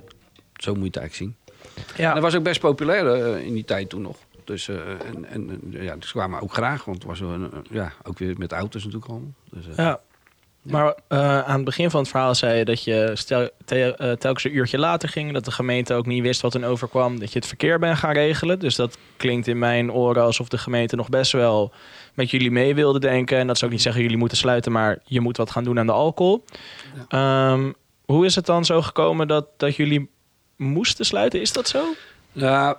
Zo moet je het eigenlijk zien. En Ja, dat was ook best populair in die tijd toen nog. Dus, eh, en, en, en, ja, dus kwamen ook graag, want het was een, ja, ook weer met auto's natuurlijk al. Dus, ja. Maar eh, aan het begin van het verhaal zei je dat je stel, te- eh, telkens een uurtje later ging. Dat de gemeente ook niet wist wat er overkwam. Dat je het verkeer bent gaan regelen. Dus dat klinkt in mijn oren alsof de gemeente nog best wel met jullie mee wilde denken. En dat zou ook niet zeggen jullie moeten sluiten, maar je moet wat gaan doen aan de alcohol. Ehm, hoe is het dan zo gekomen dat, dat jullie moesten sluiten? Is dat zo? Ja,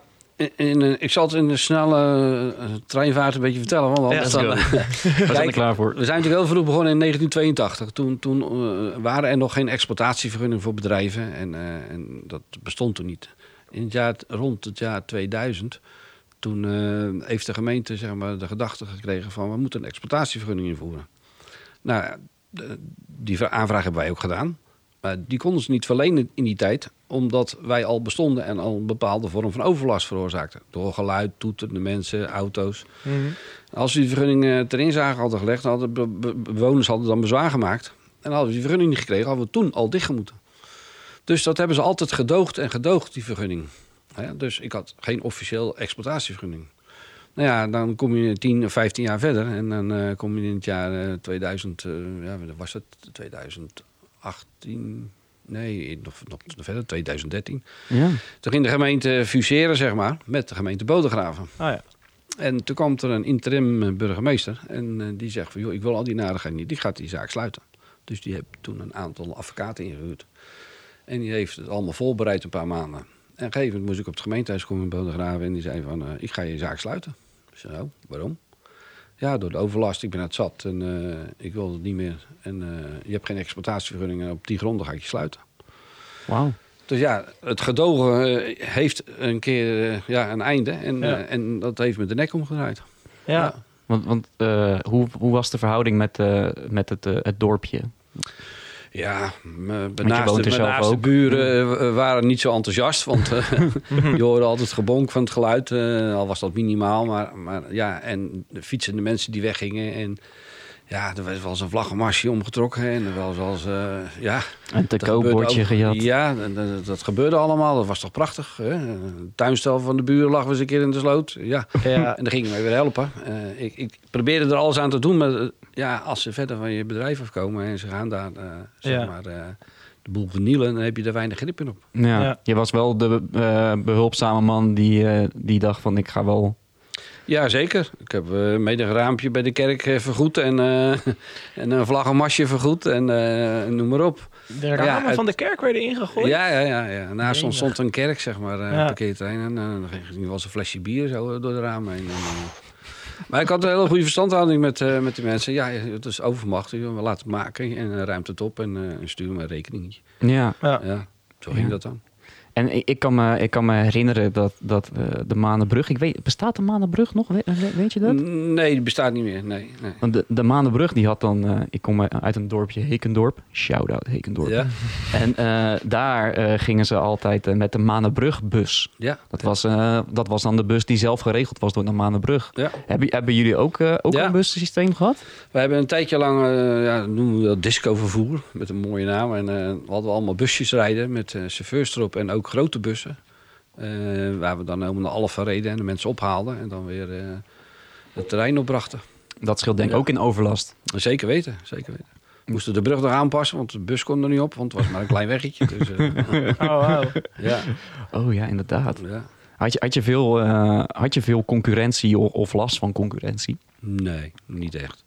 in, eh, ik zal het in een snelle eh, treinvaart een beetje vertellen. Want anders Ja, dan, let's go. eh, We zijn er klaar voor. We zijn natuurlijk heel vroeg begonnen in 1982. Toen, toen waren er nog geen exploitatievergunningen voor bedrijven. En, en dat bestond toen niet. In het jaar, rond het jaar 2000, toen heeft de gemeente zeg maar, de gedachte gekregen van... we moeten een exploitatievergunning invoeren. Nou, de- die aanvraag hebben wij ook gedaan. Maar die konden ze niet verlenen in die tijd, omdat wij al bestonden en al een bepaalde vorm van overlast veroorzaakten. Door geluid, toetende mensen, auto's. Als we die vergunning eh, ter inzage hadden gelegd, hadden be- be- bewoners hadden dan bezwaar gemaakt. En hadden we die vergunning niet gekregen, hadden we toen al dicht moeten. Dus dat hebben ze altijd gedoogd en gedoogd, die vergunning. Dus ik had geen officieel exploitatievergunning. Nou ja, dan kom je 10 of 15 jaar verder en dan eh, kom je in het jaar eh, 2000, eh, ja, was het 2018, nee, nog, nog verder, 2013. Ja. Toen ging de gemeente fuseren, zeg maar, met de gemeente Bodegraven. Oh ja. En toen kwam er een interim burgemeester en eh, die zegt van, joh, ik wil al die narigheid niet, die gaat die zaak sluiten. Dus die heeft toen een aantal advocaten ingehuurd. En die heeft het allemaal voorbereid een paar maanden. En op een gegeven moment moest ik op het gemeentehuis komen in Bodegraven en die zei van, eh, ik ga je zaak sluiten. Ik zei, nou, waarom? Ja, door de overlast, ik ben het zat en eh, ik wil het niet meer. En eh, je hebt geen exploitatievergunning en op die gronden ga ik je sluiten. Wauw. Dus ja, het gedogen eh, heeft een keer ja, een einde. En, Ja. en dat heeft me de nek omgedraaid. Ja. Want, want eh, hoe, hoe was de verhouding met, eh, met het, eh, het dorpje? Ja, mijn je naaste, buren eh, waren niet zo enthousiast. Want eh, je hoorde altijd gebonk van het geluid. eh, al was dat minimaal. Maar, maar ja, en de fietsende mensen die weggingen. En ja, er was wel eens een vlaggenmarsje omgetrokken. En er was wel eens, eh, ja... Een te Dat gebeurde koopbordje ook- gejat? Ja, dat, gebeurde allemaal. Dat was toch prachtig. Hè? Het tuinstel van de buren lag eens een keer in de sloot. Ja. Ja. En dan gingen wij weer helpen. Eh, ik, ik probeerde er alles aan te doen. Maar eh, ja, als ze verder van je bedrijf afkomen en ze gaan daar eh, zeg Ja. maar, eh, de boel vernielen, dan heb je er weinig grip in op. Ja. Ja. Je was wel de eh, behulpzame man die, eh, die dacht van ik ga wel... Ja, zeker. Ik heb eh mede een raampje bij de kerk vergoed en, eh, en een vlaggenmasje vergoed en eh, noem maar op. De ramen het- van de kerk werden ingegooid? Ja, ja, ja. ja. Naast ons stond een kerk, zeg maar, eh Ja. parkeerterrein. En dan ging er was een flesje bier zo door de ramen heen. En, maar ik had een hele goede verstandhouding met, eh, met die mensen. Ja, het is overmacht. We laten het maken en uh, ruimt het op en uh, stuur me een rekeningetje. Ja. Ja. Ja, zo ging Ja. dat dan. En ik, ik, kan me, ik kan me herinneren dat, dat eh, de Manenbrug... Ik weet, bestaat de Manenbrug nog? We- we- weet je dat? Nee, die bestaat niet meer. Nee, nee. Want de, de Manenbrug die had dan... eh, ik kom uit een dorpje Hekendorp. Shout-out Hekendorp. Ja, En eh, daar gingen ze altijd met de Manenbrugbus. ja, Dat was, dat was dan de bus die zelf geregeld was door de Manenbrug. ja. Hebben, hebben jullie ook, ook Ja. een bussysteem gehad? We hebben een tijdje lang, ja, noemen we dat discovervoer, met een mooie naam. En eh, we hadden allemaal busjes rijden met chauffeurs erop en ook grote bussen. Eh, waar we dan helemaal naar Alphen reden en de mensen ophaalden en dan weer eh, het terrein opbrachten. Dat scheelt denk ik Ja. ook in overlast. Zeker weten, zeker weten. We moesten de brug nog aanpassen, want de bus kon er niet op, want het was maar een klein weggetje. Dus, eh, Oh, wauw. ja, Oh ja, inderdaad. ja. Had je, had je, veel, eh, had je veel concurrentie of last van concurrentie? Nee, niet echt.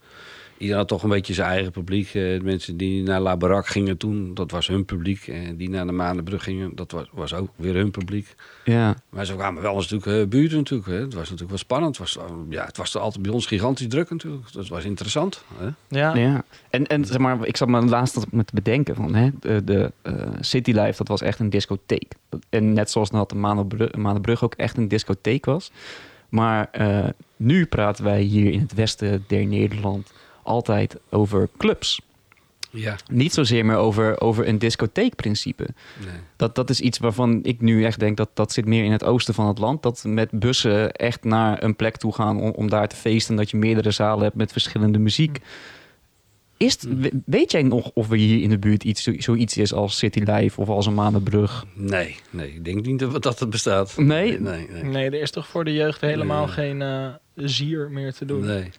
Iedereen had toch een beetje zijn eigen publiek. Eh, de mensen die naar La Barak gingen toen, dat was hun publiek. En die naar de Maandenbrug gingen, dat was, was ook weer hun publiek. Ja. Maar ze kwamen wel eens natuurlijk uh, buurten natuurlijk. Hè. Het was natuurlijk wel spannend. Het was, uh, ja, het was er altijd bij ons gigantisch druk natuurlijk. Dat was interessant. Hè. Ja. ja. En, en zeg maar, ik zat me laatst met te bedenken van hè, de, de uh, City Life, dat was echt een discotheek. En net zoals dat de Maandenbrug, Maandenbrug ook echt een discotheek was. Maar uh, nu praten wij hier in het westen der Nederland altijd over clubs. Ja. Niet zozeer meer over, over een discotheekprincipe. Nee. Dat, dat is iets waarvan ik nu echt denk dat dat zit meer in het oosten van het land. Dat met bussen echt naar een plek toe gaan om, om daar te feesten. Dat je meerdere zalen hebt met verschillende muziek. Is het, weet jij nog of er hier in de buurt iets, zoiets is als City Life of als een Manenbrug? Nee, nee, ik denk niet dat, dat het bestaat. Nee? Nee, nee, nee. nee er is toch voor de jeugd helemaal nee. geen uh, zier meer te doen. Nee.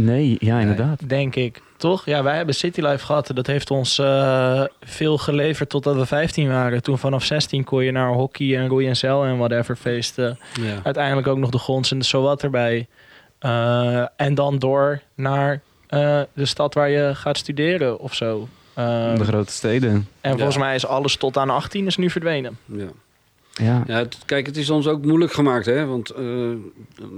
Nee, ja, inderdaad. Denk ik. Toch? Ja, wij hebben City Life gehad. Dat heeft ons eh, veel geleverd totdat we 15 waren. Toen vanaf 16 kon je naar hockey en roei en zeil en whatever feesten. Ja. Uiteindelijk ook nog de gons en de zowat erbij. Eh, en dan door naar eh, de stad waar je gaat studeren of zo. Eh, de grote steden. en volgens mij is alles tot aan 18 is nu verdwenen. Ja. Ja. Ja, het- kijk, het is ons ook moeilijk gemaakt, hè? Want eh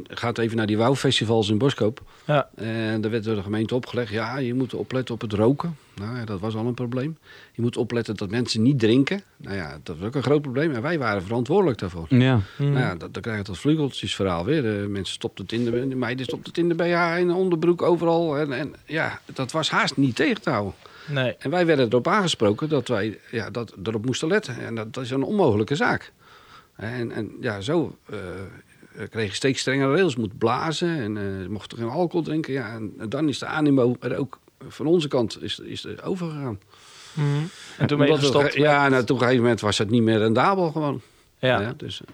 gaat even naar die wouwfestivals in Boskoop. Ja. En daar werd door de gemeente opgelegd, ja, je moet opletten op het roken. Nou ja, dat was al een probleem. Je moet opletten dat mensen niet drinken. Nou ja, dat was ook een groot probleem. En wij waren verantwoordelijk daarvoor. Ja. Hmm. Nou ja, dat, dan krijg je dat vleugeltjesverhaal weer. De mensen stopten het in de, de meiden stopten het in de BH, in de onderbroek, overal. En, en ja, dat was haast niet tegen te houden. Nee. En wij werden erop aangesproken dat wij ja, dat, erop moesten letten. En dat, dat is een onmogelijke zaak. En, en ja, zo eh, kreeg je steeds strengere regels. Moet blazen en eh mocht geen alcohol drinken. Ja, en, dan is de animo er ook van onze kant is, is er overgegaan. Mhm. En toen ben je. Ja, en op een gegeven moment was het niet meer rendabel gewoon. ja. Ja, dus, eh,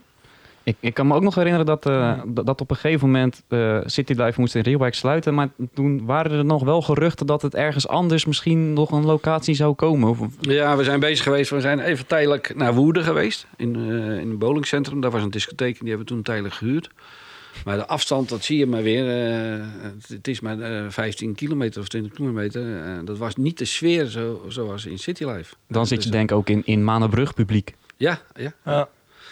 Ik, ik kan me ook nog herinneren dat, eh, dat dat op een gegeven moment eh City Life moest in Reelwijk sluiten. Maar toen waren er nog wel geruchten dat het ergens anders misschien nog een locatie zou komen. Of, Ja, we zijn bezig geweest. We zijn even tijdelijk naar Woerden geweest. In, eh, in een bowlingcentrum. Daar was een discotheek. Die hebben we toen tijdelijk gehuurd. Maar de afstand, dat zie je maar weer. eh, het, het is maar eh, 15 kilometer of 20 kilometer. Eh, dat was niet de sfeer zo, zoals in City Life. dan zit Dus, je denk ik ook in, in Manenbrug publiek. Ja, ja. Ja,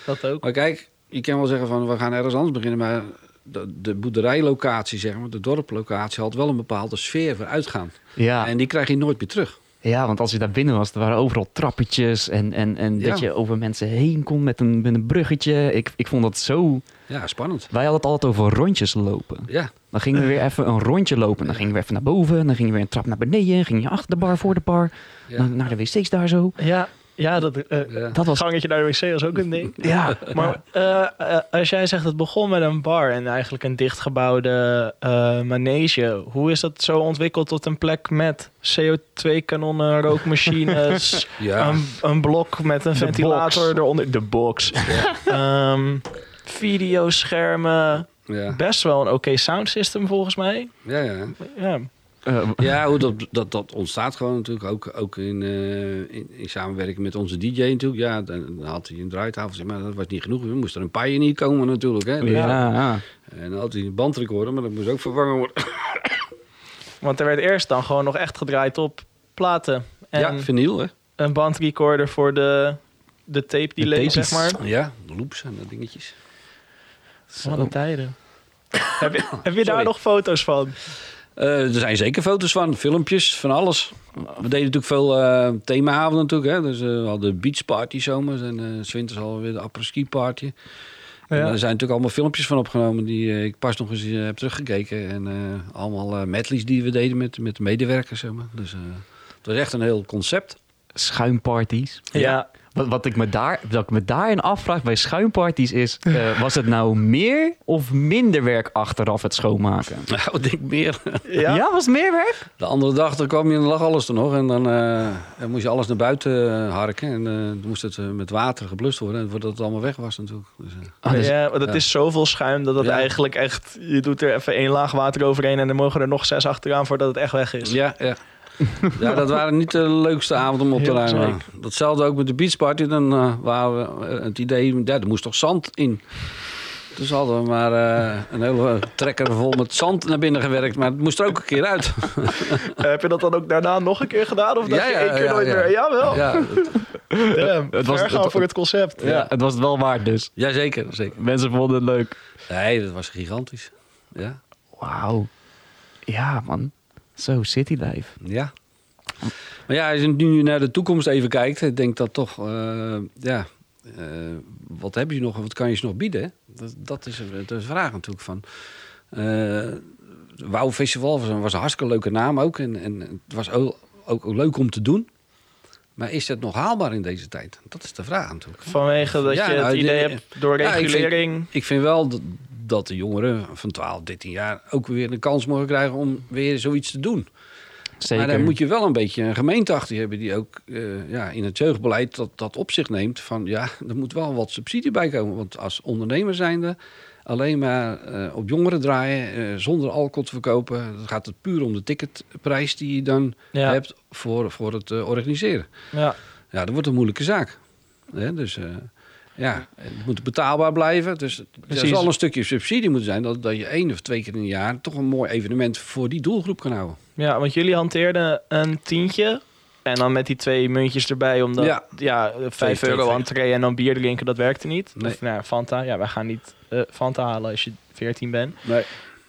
dat ook. Maar kijk, je kan wel zeggen van we gaan ergens anders beginnen. Maar de, de boerderijlocatie, zeg maar, de dorplocatie had wel een bepaalde sfeer voor uitgaan. Ja, En die krijg je nooit meer terug. ja, want als je daar binnen was, er waren overal trappetjes. En, en, en Ja. dat je over mensen heen kon met een, met een bruggetje. Ik, ik vond dat zo... Ja, spannend. Wij hadden het altijd over rondjes lopen. Ja, Dan gingen we weer even een rondje lopen. Dan gingen we even naar boven. Dan gingen we weer een trap naar beneden. Ging je achter de bar, voor de bar. ja. Dan naar de wc's daar zo. Ja, ja dat, eh, ja. Dat was... gangetje naar de wc was ook een ding. Ja, Maar eh, eh, als jij zegt het begon met een bar en eigenlijk een dichtgebouwde eh manege, hoe is dat zo ontwikkeld tot een plek met CO2-kanonnen, rookmachines, Ja. een, een blok met een De ventilator box. eronder, de box, Ehm, videoschermen, Ja, best wel een oké soundsystem volgens mij. ja, ja. Ja, eh, Ja, hoe dat, dat, dat ontstaat gewoon natuurlijk ook, ook in, eh, in, in samenwerking met onze DJ natuurlijk. Ja, dan, dan had hij een draaitafel, zeg maar dat was niet genoeg. Er moest er een pioneer komen natuurlijk. Hè. ja, ja. En dan had hij een bandrecorder, maar dat moest ook vervangen worden. want er werd eerst dan gewoon nog echt gedraaid op platen en ja, vinyl hè. een bandrecorder voor de, de tape delay, tapejes. zeg maar. Ja, de loops en dat dingetjes. Wat een tijden. heb je, heb je daar nog foto's van? Eh, er zijn zeker foto's van, filmpjes, van alles. We deden natuurlijk veel eh themaavonden natuurlijk. Hè. Dus eh, we hadden beachparty zomers en eh, s winters alweer de après-ski party. En Ja. er zijn natuurlijk allemaal filmpjes van opgenomen die ik pas nog eens heb teruggekeken. En eh, allemaal eh medleys die we deden met, met de medewerkers. Zeg maar. Dus eh, het was echt een heel concept. Schuimparties. Ja. Wat, wat, ik me daar, wat ik me daarin afvraag bij schuimparties is... eh, was het nou meer of minder werk achteraf het schoonmaken? Nou, ik denk meer. Ja, was het meer werk? De andere dag dan kwam je en dan lag alles er nog. En dan, eh, dan moest je alles naar buiten eh, harken. En eh, dan moest het met water geblust worden. En voordat het allemaal weg was natuurlijk. Dus, Ah, dus- ja, want het ja. is zoveel schuim dat het Ja. eigenlijk echt... Je doet er even één laag water overheen en dan mogen er nog zes achteraan voordat het echt weg is. Ja, ja. Ja, dat waren niet de leukste avonden om op te ruimen. Datzelfde ook met de beachparty. Dan eh, waren we eh, het idee, ja, er moest toch zand in. Dus hadden we maar eh, een hele trekker vol met zand naar binnen gewerkt. Maar het moest er ook een keer uit. Eh, heb je dat dan ook daarna nog een keer gedaan? Of dat Ja, je ja, één keer ja, nooit ja. meer... Jawel, Ja, Damn, Het was- het- voor het concept. ja, het was het wel waard dus. ja, zeker, zeker. Mensen vonden het leuk. Nee, dat was gigantisch. Ja, Wauw. Ja, man. Zo, City Life. ja. Maar ja, als je nu naar de toekomst even kijkt, ik denk dat toch, eh, ja, eh, wat heb je nog, wat kan je ze nog bieden? Dat, dat is een- dat is een vraag natuurlijk van. eh Wauw Festival was een, was een hartstikke leuke naam ook en, en het was ook, ook, ook leuk om te doen. Maar is dat nog haalbaar in deze tijd? Dat is de vraag natuurlijk. Vanwege dat Ja, je het nou, idee de- hebt door Ja, ik vind- regulering... Ik vind wel dat, dat de jongeren van 12, 13 jaar ook weer een kans mogen krijgen om weer zoiets te doen. Zeker. Maar dan moet je wel een beetje een gemeente achter hebben die ook eh, ja, in het jeugdbeleid dat, dat op zich neemt van ja, er moet wel wat subsidie bij komen. Want als ondernemer zijnde alleen maar eh, op jongeren draaien, eh, zonder alcohol te verkopen. Dan gaat het puur om de ticketprijs die je dan Ja, hebt voor, voor het organiseren. ja. Ja, dat wordt een moeilijke zaak. Hè? Dus ja, het moet betaalbaar blijven. Dus er Precies. zal een stukje subsidie moeten zijn... Dat, dat je één of twee keer in een jaar toch een mooi evenement voor die doelgroep kan houden. ja, want jullie hanteerden een tientje. En dan met die twee muntjes erbij, omdat ja, Ja. vijf Twee- euro twee- entree en dan bier drinken, dat werkte niet. Nee. Of nou, Fanta, ja, wij gaan niet eh, Fanta halen als je 14 bent. Nee.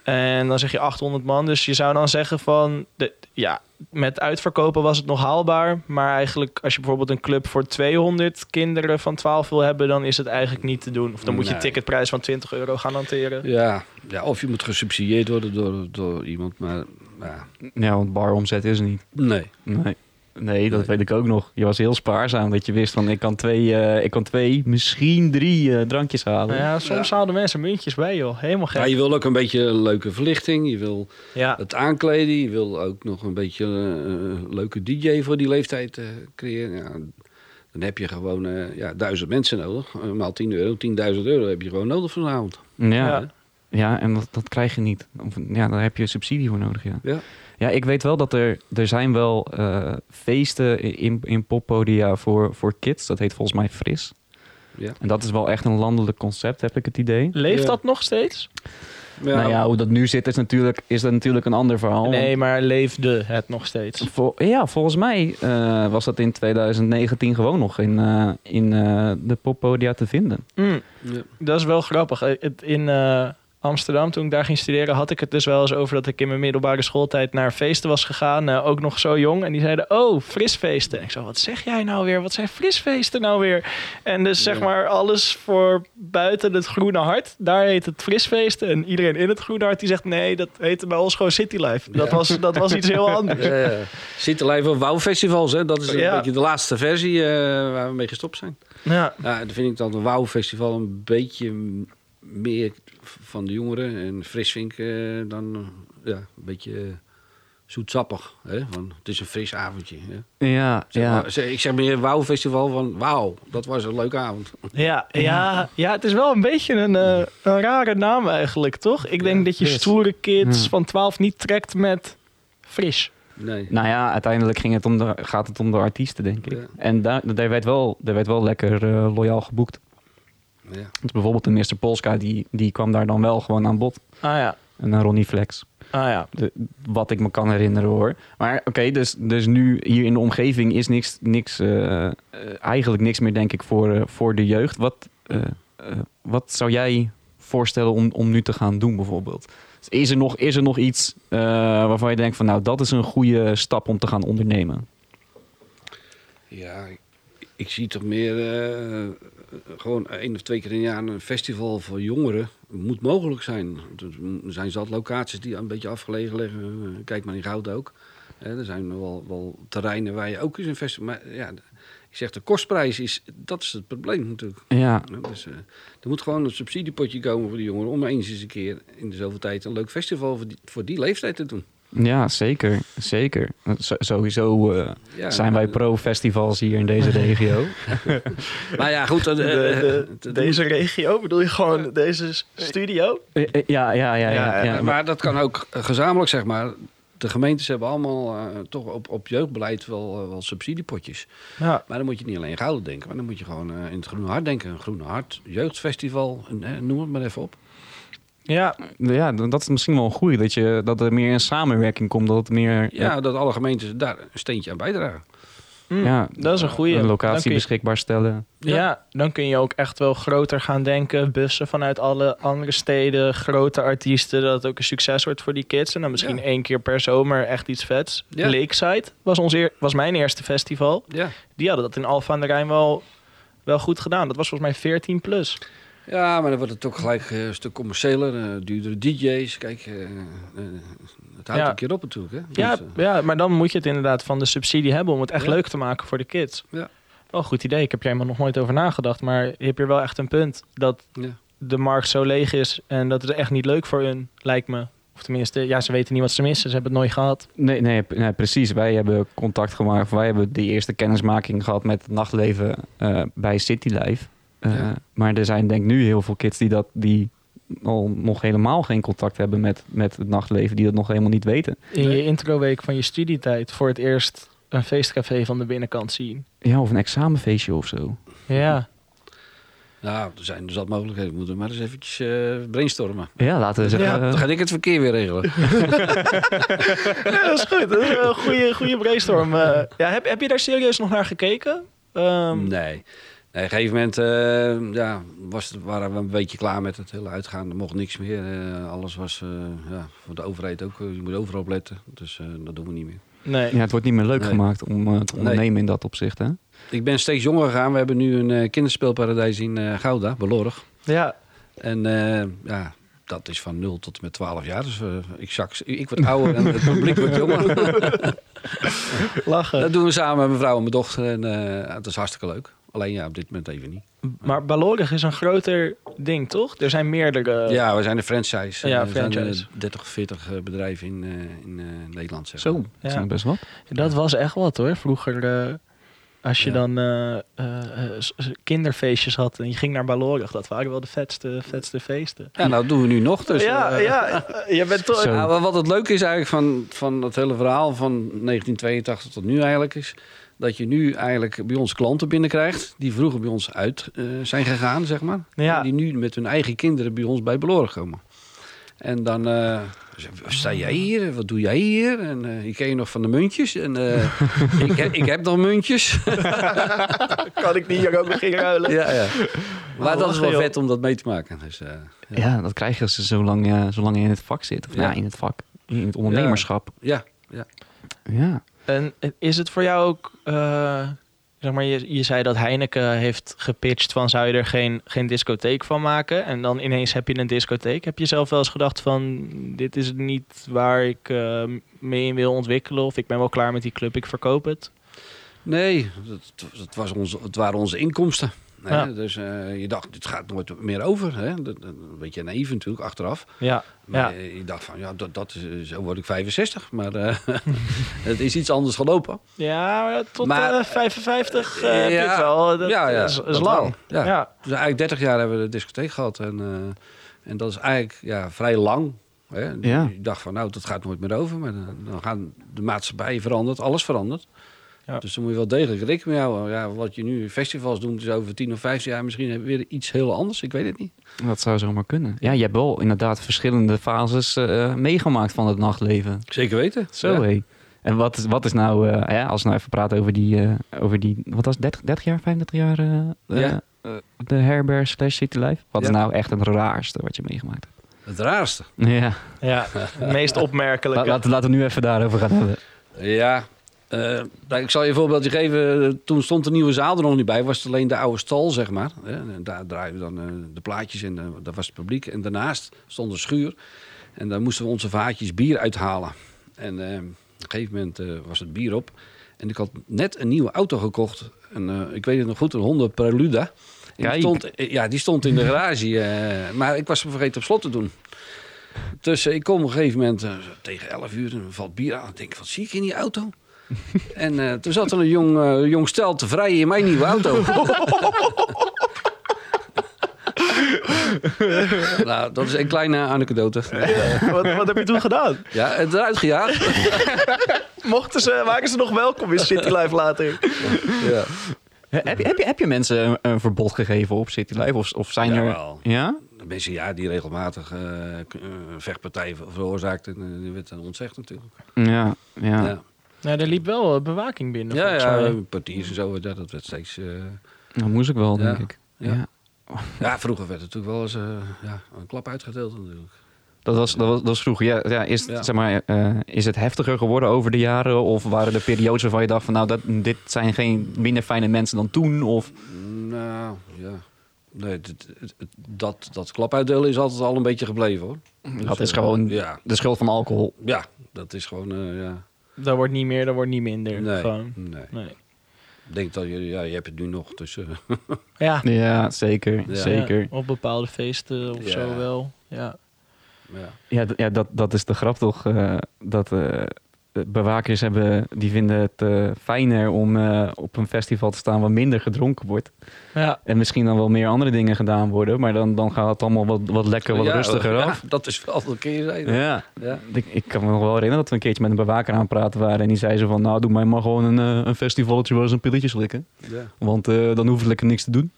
En dan zeg je 800 man. Dus je zou dan zeggen van... De, ja, met uitverkopen was het nog haalbaar. Maar eigenlijk als je bijvoorbeeld een club voor 200 kinderen van 12 wil hebben... dan is het eigenlijk niet te doen. Of dan moet je Nee. ticketprijs van 20 euro gaan hanteren. Ja, ja, of je moet gesubsidieerd worden door, door iemand. Maar ja, Ja, want baromzet is er niet. nee. Nee. Nee, dat Nee. weet ik ook nog. Je was heel spaarzaam dat je wist van ik kan twee, eh, ik kan twee misschien drie eh, drankjes halen. Nou ja, soms haalden mensen muntjes bij, joh. Helemaal Ja, gek. je wil ook een beetje leuke verlichting. Je wil Ja, het aankleden. Je wil ook nog een beetje eh, een leuke DJ voor die leeftijd eh, creëren. Ja, dan heb je gewoon eh, ja, duizend mensen nodig. Maal 10 euro, 10.000 euro heb je gewoon nodig vanavond. Ja, Ja. ja. en dat, dat krijg je niet. Of, ja, daar heb je subsidie voor nodig, ja. Ja. Ik weet wel dat er, er zijn wel eh, feesten in, in poppodia voor, voor kids. Dat heet volgens mij Fris. Ja. En dat is wel echt een landelijk concept, heb ik het idee. leeft Ja. dat nog steeds? nou ja, hoe dat nu zit is natuurlijk, is dat natuurlijk een ander verhaal. Nee, maar leefde het nog steeds? Vol- ja, volgens mij eh, was dat in 2019 gewoon nog in, eh, in eh, de poppodia te vinden. Mm. Ja. Dat is wel grappig. Het- In eh, Amsterdam, toen ik daar ging studeren, had ik het dus wel eens over dat ik in mijn middelbare schooltijd naar feesten was gegaan. eh, ook nog zo jong. En die zeiden: Oh, frisfeesten. En ik zo: Wat zeg jij nou weer? Wat zijn frisfeesten nou weer? En dus zeg maar alles voor buiten het Groene Hart. Daar heet het frisfeesten. En iedereen in het Groene Hart die zegt: Nee, dat heette bij ons gewoon City Life. Dat, Ja. was, dat was iets heel anders. Ja, ja. Zitten live op WOW-festivals, hè? Dat is een beetje de laatste versie eh, waar we mee gestopt zijn. Ja. Ja, dan vind ik dat een WOW-festival een beetje meer van de jongeren. En Frisvink eh, dan eh, ja, een beetje eh, zoetsappig. Hè? Van, het is een fris avondje. Hè? Ja, Zeg ja. maar, zeg- ik zeg meer WOW-festival van wauw, dat was een leuke avond. Ja, ja, ja, het is wel een beetje een, eh, een rare naam eigenlijk, toch? Ik denk Ja, dat je yes. stoere kids Ja. van 12 niet trekt met fris. Nee. Nou ja, uiteindelijk ging het om de, gaat het om de artiesten, denk ik. Ja. En daar, daar, werd wel, daar werd wel lekker loyaal geboekt. Ja. Dus bijvoorbeeld de Mr. Polska, die, die kwam daar dan wel gewoon aan bod. Ah ja, En een Ronnie Flex. ah ja. De, wat ik me kan herinneren hoor. Maar oké, dus, dus nu hier in de omgeving is niks, niks eh, eh, eigenlijk niks meer denk ik voor, eh, voor de jeugd. Wat, wat zou jij voorstellen om, om nu te gaan doen bijvoorbeeld? Is er nog, is er nog iets eh, waarvan je denkt van nou dat is een goede stap om te gaan ondernemen? Ja, ik, ik zie toch meer eh, gewoon één of twee keer in een jaar een festival voor jongeren. Moet mogelijk zijn. Er zijn zat locaties die een beetje afgelegen liggen. Eh, Kijk maar in Goud ook. Eh, er zijn wel, wel terreinen waar je ook eens een festival... Maar ja, ik zeg de kostprijs is... Dat is het probleem natuurlijk. Ja, Ja, Dus, eh, er moet gewoon een subsidiepotje komen voor de jongeren... om eens eens een keer in de zoveel tijd een leuk festival voor die, voor die leeftijd te doen. Ja zeker. zeker. Sowieso eh, Ja, zijn wij pro-festivals hier in deze regio. Maar ja, goed. eh, De, eh, de- het- deze regio, bedoel je gewoon deze studio? Eh, eh, ja, ja, ja. ja, Ja, ja, maar, maar- dat kan ook eh, gezamenlijk, zeg maar. De gemeentes hebben allemaal eh, toch op, op jeugdbeleid wel, eh, wel subsidiepotjes. Ja, Maar dan moet je niet alleen Gouden denken, maar dan moet je gewoon eh, in het Groene Hart denken. Een Groene Hart, jeugdfestival, eh, noem het maar even op. ja, ja, dat is misschien wel een goeie. Dat, je, dat er meer in samenwerking komt. Dat het meer Ja, dat alle gemeentes daar een steentje aan bijdragen. Mm, Ja, dat is een goede. een locatie beschikbaar stellen. Ja. dan kun je ook echt wel groter gaan denken. Bussen vanuit alle andere steden, grote artiesten. Dat het ook een succes wordt voor die kids. En dan misschien Ja. één keer per zomer echt iets vets. Ja. Lakeside was, ons eer, was mijn eerste festival. Ja. Die hadden dat in Alphen aan de Rijn wel, wel goed gedaan. Dat was volgens mij 14 plus. Ja, maar dan wordt het ook gelijk eh, een stuk commerciëler, eh, duurdere DJ's. Kijk, eh, het houdt Ja. een keer op natuurlijk. Hè? Ja, Dus, ja, maar dan moet je het inderdaad van de subsidie hebben om het echt Ja. leuk te maken voor de kids. Ja. Wel een goed idee. Ik heb er helemaal nog nooit over nagedacht. Maar je hebt hier wel echt een punt dat ja. de markt zo leeg is en dat het echt niet leuk voor hun lijkt me. Of tenminste, ja, ze weten niet wat ze missen. Ze hebben het nooit gehad. Nee, nee, nee, precies. Wij hebben contact gemaakt. Wij hebben die eerste kennismaking gehad met het nachtleven eh, bij City Life. Eh, Ja. Maar er zijn denk ik nu heel veel kids die dat, die, al nog helemaal geen contact hebben met, met het nachtleven, die dat nog helemaal niet weten. In je introweek van je studietijd voor het eerst een feestcafé van de binnenkant zien. Ja, of een examenfeestje of zo. Ja. Nou, er zijn dus dat mogelijkheden. We moeten maar eens eventjes eh, brainstormen. Ja, laten we zeggen. Ja, Dan ga ik het verkeer weer regelen. ja, dat is goed. Dat is een goede, goede brainstorm. Eh, ja, heb, heb je daar serieus nog naar gekeken? Ehm, Nee. Op een gegeven moment eh, ja, was het, waren we een beetje klaar met het hele uitgaan. Er mocht niks meer. Eh, alles was eh, ja, voor de overheid ook. je moet overal op letten. Dus eh, dat doen we niet meer. Nee. ja, het wordt niet meer leuk Nee. gemaakt om eh, te ondernemen in dat opzicht. Hè? Ik ben steeds jonger gegaan. We hebben nu een eh, kinderspeelparadijs in eh, Gouda, Belorg. Ja. En eh, ja, dat is van 0 tot en met 12 jaar. Dus ik, zak, ik word ouder en het publiek wordt jonger. Lachen. dat doen we samen met mijn vrouw en mijn dochter. En eh het is hartstikke leuk. Alleen ja, op dit moment even niet. Maar Balorig is een groter ding, toch? Er zijn meerdere. ja, we zijn een franchise. ja, Eh, we zijn franchise. eh, 30 of 40 eh, bedrijven in, eh, in eh, Nederland. Zeg Zo, maar. dat Ja. zijn best wat. Dat was echt wat hoor. Vroeger, eh, als je Ja. dan eh, eh, eh, kinderfeestjes had en je ging naar Balorig, dat waren wel de vetste, vetste feesten. Ja, nou dat doen we nu nog. Dus, ja, ja, je bent toch. Zo. Ja, maar wat het leuke is eigenlijk van, van het hele verhaal van 1982 tot nu eigenlijk is... dat je nu eigenlijk bij ons klanten binnenkrijgt... die vroeger bij ons uit eh, zijn gegaan, zeg maar. Ja. En die nu met hun eigen kinderen bij ons bij Beloren komen. En dan eh, sta jij hier? Wat doe jij hier? En eh, ik ken je nog van de muntjes. En eh, ik, heb, ik heb nog muntjes. kan ik niet hier ook nog ruilen? ja, ja. Maar dat is wel joh. vet om dat mee te maken. Dus, eh, ja. Ja, dat krijg je ze zolang, je- zolang je in het vak zit. Of Ja. ja. in het vak. In het ondernemerschap. ja, ja. Ja. En is het voor jou ook, eh, zeg maar, je, je zei dat Heineken heeft gepitcht van zou je er geen, geen discotheek van maken? En dan ineens heb je een discotheek. Heb je zelf wel eens gedacht van dit is niet waar ik eh, mee in wil ontwikkelen? Of ik ben wel klaar met die club, ik verkoop het? Nee, het, was onze, het waren onze inkomsten. Hè? Ja. Dus eh, je dacht, dit gaat nooit meer over. Hè? Dat, dat, een beetje naïef natuurlijk, achteraf. Ja, Maar ja. eh, je dacht van, ja, dat, dat is, zo word ik 65. Maar eh, het is iets anders gelopen. ja tot Maar, eh, 55 eh, heb je ja, het wel. Dat ja, ja, is, is dat lang. Ja. Ja. Dus eigenlijk 30 jaar hebben we de discotheek gehad. En, eh, en dat is eigenlijk ja, vrij lang. Hè? Ja. Je dacht van, nou, dat gaat nooit meer over. Maar dan, dan gaan de maatschappij verandert, alles verandert. Ja. Dus dan moet je wel degelijk rekening mee houden. Ja, wat je nu festivals doet, is over 10 of 15 jaar misschien hebben we weer iets heel anders. Ik weet het niet. Dat zou zomaar kunnen. Ja, je hebt wel inderdaad verschillende fases eh, meegemaakt van het nachtleven. Zeker weten. Zo Ja. hé. En wat is, wat is nou, eh, ja, als we nou even praten over die, eh, over die wat was het, 30, 30 jaar, 35 jaar eh, eh, Ja. de herberg slash city life? Wat is nou echt het raarste wat je meegemaakt hebt? Het raarste. Ja, ja, het meest La- opmerkelijke. laten, laten we nu even daarover gaan hebben. Ja. Eh, nou, ik zal je een voorbeeldje geven. Toen stond de nieuwe zaal er nog niet bij. Was het alleen de oude stal, zeg maar. En daar draaiden we dan eh, de plaatjes in. eh, dat was het publiek. En daarnaast stond een schuur. En daar moesten we onze vaatjes bier uithalen. En eh, op een gegeven moment eh, was het bier op. En ik had net een nieuwe auto gekocht. En, eh, ik weet het nog goed, een Honda Preluda. En die stond, eh, ja, die stond in de garage. eh, maar ik was hem vergeten op slot te doen. Dus eh, ik kom op een gegeven moment eh, tegen 11 uur en er valt bier aan. Ik denk, wat zie ik in die auto? en eh, toen zat er een jong, eh, jong stel te vrijen in mijn nieuwe auto. nou, dat is een kleine anekdote. wat, wat heb je toen gedaan? Ja, het eruit gejaagd. Mochten ze, waren ze nog welkom in City Life later? ja. Heb je, heb, je, heb je mensen een, een verbod gegeven op city life? Of, of zijn er... Jawel. Ja? Mensen ja, die regelmatig eh, eh, vechtpartijen veroorzaakten. en die werd dan ontzegd natuurlijk. Ja, ja. Ja, Ja, er liep wel eh, bewaking binnen. ja, volgens ja, mij. portiers en zo. Ja, dat werd steeds... eh, Dat moest ik wel, Ja, denk ik. ja. Ja. ja, vroeger werd er natuurlijk wel eens eh, ja, een klap uitgedeeld natuurlijk. Dat was, dat was, dat was vroeger. Ja, ja, is, Ja. Zeg maar, eh, is het heftiger geworden over de jaren? Of waren er periodes waarvan je dacht van nou, dat, dit zijn geen minder fijne mensen dan toen? Of Nou, ja. Nee, dit- het- het- dat, dat klap uitdelen is altijd al een beetje gebleven hoor. dat Dus, is eh, gewoon Ja, de schuld van alcohol. ja, dat is gewoon, eh, ja. Dat wordt niet meer, dat wordt niet minder. Nee, Gewoon. nee. Nee. Ik denk dat je, ja, je hebt het nu nog, dus eh, Ja. Ja, zeker. Ja. zeker. Ja, op bepaalde feesten of Ja. zo wel. Ja. ja. Ja, ja dat, dat is de grap toch? eh, dat, eh, de bewakers hebben, die vinden het eh, fijner om eh, op een festival te staan waar minder gedronken wordt. Ja. En misschien dan wel meer andere dingen gedaan worden. Maar dan, dan gaat het allemaal wat, wat lekker, wat Ja, rustiger ja, af. dat is wel een keer zijn. Ja. Ja. Ik, ik kan me nog wel herinneren dat we een keertje met een bewaker aan het praten waren. En die zei zo van, nou doe mij maar gewoon een, eh, een festivaletje waar ze een pilletje slikken. Ja. Want dan hoef ik lekker niks te doen.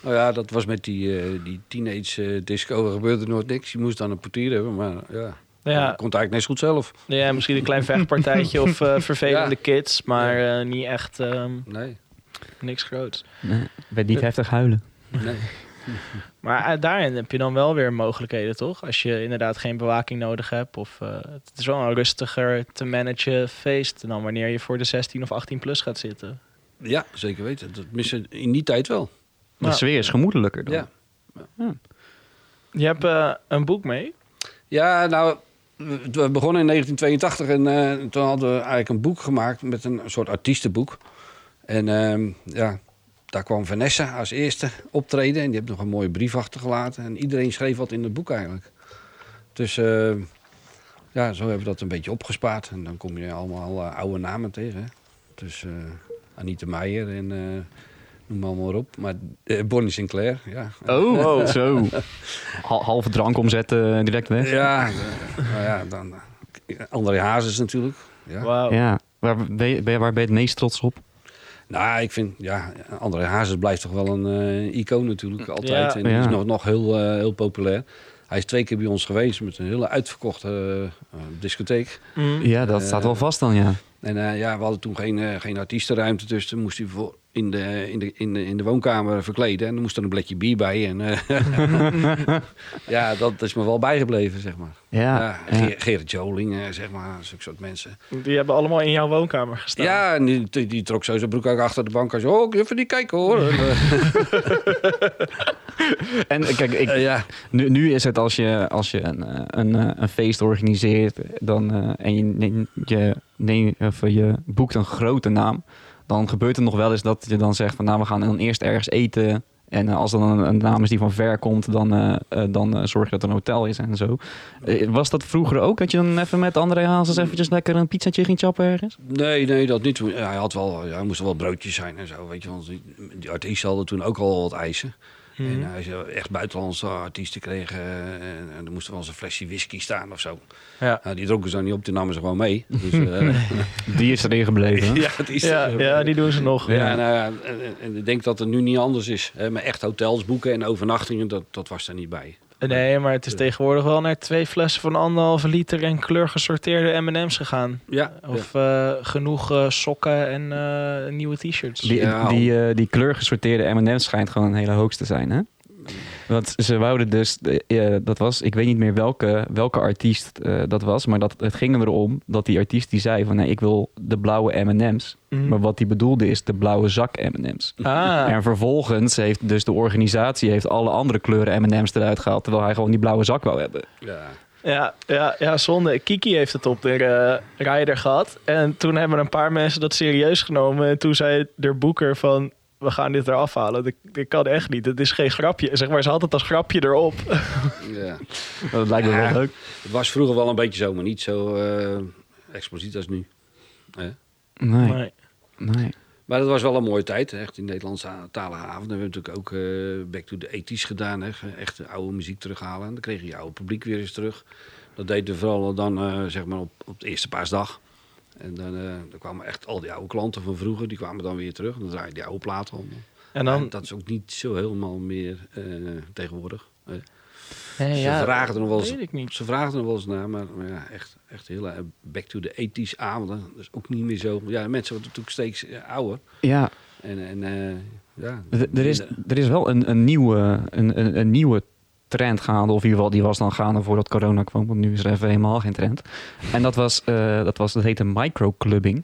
Nou ja, dat was met die, die teenage disco. Er gebeurde nooit niks. Je moest dan een portier hebben, maar ja. Ja, Dat het eigenlijk net zo goed zelf. ja, misschien een klein vechtpartijtje of eh, vervelende Ja. kids, maar eh, niet echt ehm, Nee, niks groots. Nee, ik ben niet heftig huilen. nee. Maar eh, daarin heb je dan wel weer mogelijkheden, toch? Als je inderdaad geen bewaking nodig hebt. Of eh, het is wel een rustiger te managen feest dan wanneer je voor de 16 of 18 plus gaat zitten. Ja, zeker weten. Dat missen in die tijd wel. De Ja. sfeer is gemoedelijker dan. Ja. Je hebt eh, een boek mee. Ja, nou, we we begonnen in 1982 en eh, toen hadden we eigenlijk een boek gemaakt met een soort artiestenboek. En ehm, ja, daar kwam Vanessa als eerste optreden en die heeft nog een mooie brief achtergelaten. En iedereen schreef wat in het boek eigenlijk. Dus eh, ja, zo hebben we dat een beetje opgespaard. En dan kom je allemaal eh, oude namen tegen. Dus eh Anita Meijer en eh, noem maar allemaal op. Maar eh, Bonnie Sinclair, ja. Oh, zo. Hal- halve drank omzetten, direct weg. Ja, eh, nou ja, dan eh, André Hazes natuurlijk. Ja. Wauw. Ja. Waar ben, je, waar ben je het meest trots op? Nou, ik vind, ja, André Hazes blijft toch wel een eh, icoon natuurlijk, altijd. Ja. En die Ja. is nog, nog heel, eh, heel populair. Hij is twee keer bij ons geweest met een hele uitverkochte eh, eh, discotheek. Mm. Ja, dat Eh, staat wel vast dan, ja. En eh, ja, we hadden toen geen, eh, geen artiestenruimte, dus toen moest hij voor in de, in, de, in, de, in de woonkamer verkleden. En er moest er een blikje bier bij. En, eh, ja, dat is me wel bijgebleven, zeg maar. Ja, Ja, ja. Ge- Gerrit Joling, eh, zeg maar, zulke soort mensen. Die hebben allemaal in jouw woonkamer gestaan. Ja, en die, die, die trok zo zijn broek uit achter de bank. Zei, oh, even niet kijken hoor. En, eh, kijk, ik, ja. nu, nu is het als je, als je een, een, een feest organiseert dan, eh, en je, neemt- je, neemt, of je boekt een grote naam, dan gebeurt het nog wel eens dat je dan zegt van nou we gaan dan eerst ergens eten. En eh, als dan een, een naam is die van ver komt, dan, eh, eh, dan zorg je dat er een hotel is en zo. Was dat vroeger ook? Dat je dan even met André Hazes eventjes lekker een pizzatje ging chappen ergens? Nee, nee, dat niet. Hij had wel, ja, er moesten wel broodjes zijn en zo, weet je. Want die, die artiesten hadden toen ook al wat eisen. Mhm. En hij zei echt buitenlandse artiesten kregen. eh, En, en er moest wel eens een flesje whisky staan of zo. Ja. Nou, die dronken ze dan niet op, die namen ze gewoon mee. Dus, eh, Die is erin gebleven. ja, het is Ja, ja, die doen ze nog. Ja, nou ja, en, en- en ik denk dat het nu niet anders is. Hè, maar echt hotels boeken en overnachtingen, dat, dat was er niet bij. Nee, maar het is tegenwoordig wel naar twee flessen van anderhalve liter en kleurgesorteerde M&M's gegaan. Ja, Of eh, genoeg eh, sokken en eh, nieuwe t-shirts. Die, Ja, die, eh, die kleurgesorteerde M&M's schijnt gewoon een hele hoogst te zijn, hè? Want ze wouden dus, eh, eh, dat was, ik weet niet meer welke, welke artiest eh, dat was, maar dat, het ging erom dat die artiest die zei van nee, ik wil de blauwe M&M's. Mhm. Maar wat hij bedoelde is de blauwe zak M&M's. Ah, En vervolgens heeft dus de organisatie heeft alle andere kleuren M&M's eruit gehaald, terwijl hij gewoon die blauwe zak wou hebben. ja. ja, ja, ja, zonde. Kiki heeft het op de eh, rider gehad. En toen hebben een paar mensen dat serieus genomen. En toen zei de boeker van... We gaan dit eraf halen. Dit, dit kan echt niet. Het is geen grapje. Zeg maar, ze had het als grapje erop. ja. Dat lijkt me Ja. wel leuk. Het was vroeger wel een beetje zo, maar niet zo eh explosief als nu. Hè? Nee, Nee. nee. Maar dat was wel een mooie tijd, echt in Nederlandse talige avond. We hebben natuurlijk ook eh, Back to the 80s gedaan, hè? echt de oude muziek terughalen. En dan kreeg je je oude publiek weer eens terug. Dat deden we vooral dan eh, zeg maar op, op de eerste paasdag. En dan, eh, dan kwamen echt al die oude klanten van vroeger, die kwamen dan weer terug. En dan draaide die oude platen om. En dan... En dat is ook niet zo helemaal meer eh, tegenwoordig. Nee, Ze ja, vragen er nog wel eens-. Ze vragen er wel eens naar, maar, maar ja, echt, echt hele eh, back to the 80s avonden. Dat is ook niet meer zo. Ja, mensen worden natuurlijk steeds ouder. Ja, En, en eh, ja. Er- Er is, er is wel een, een, nieuwe, een, een, een nieuwe trend gaande. Of in ieder geval, die was dan gaande voordat corona kwam. Want nu is er even helemaal geen trend. En dat was, eh, dat, was dat heette microclubbing.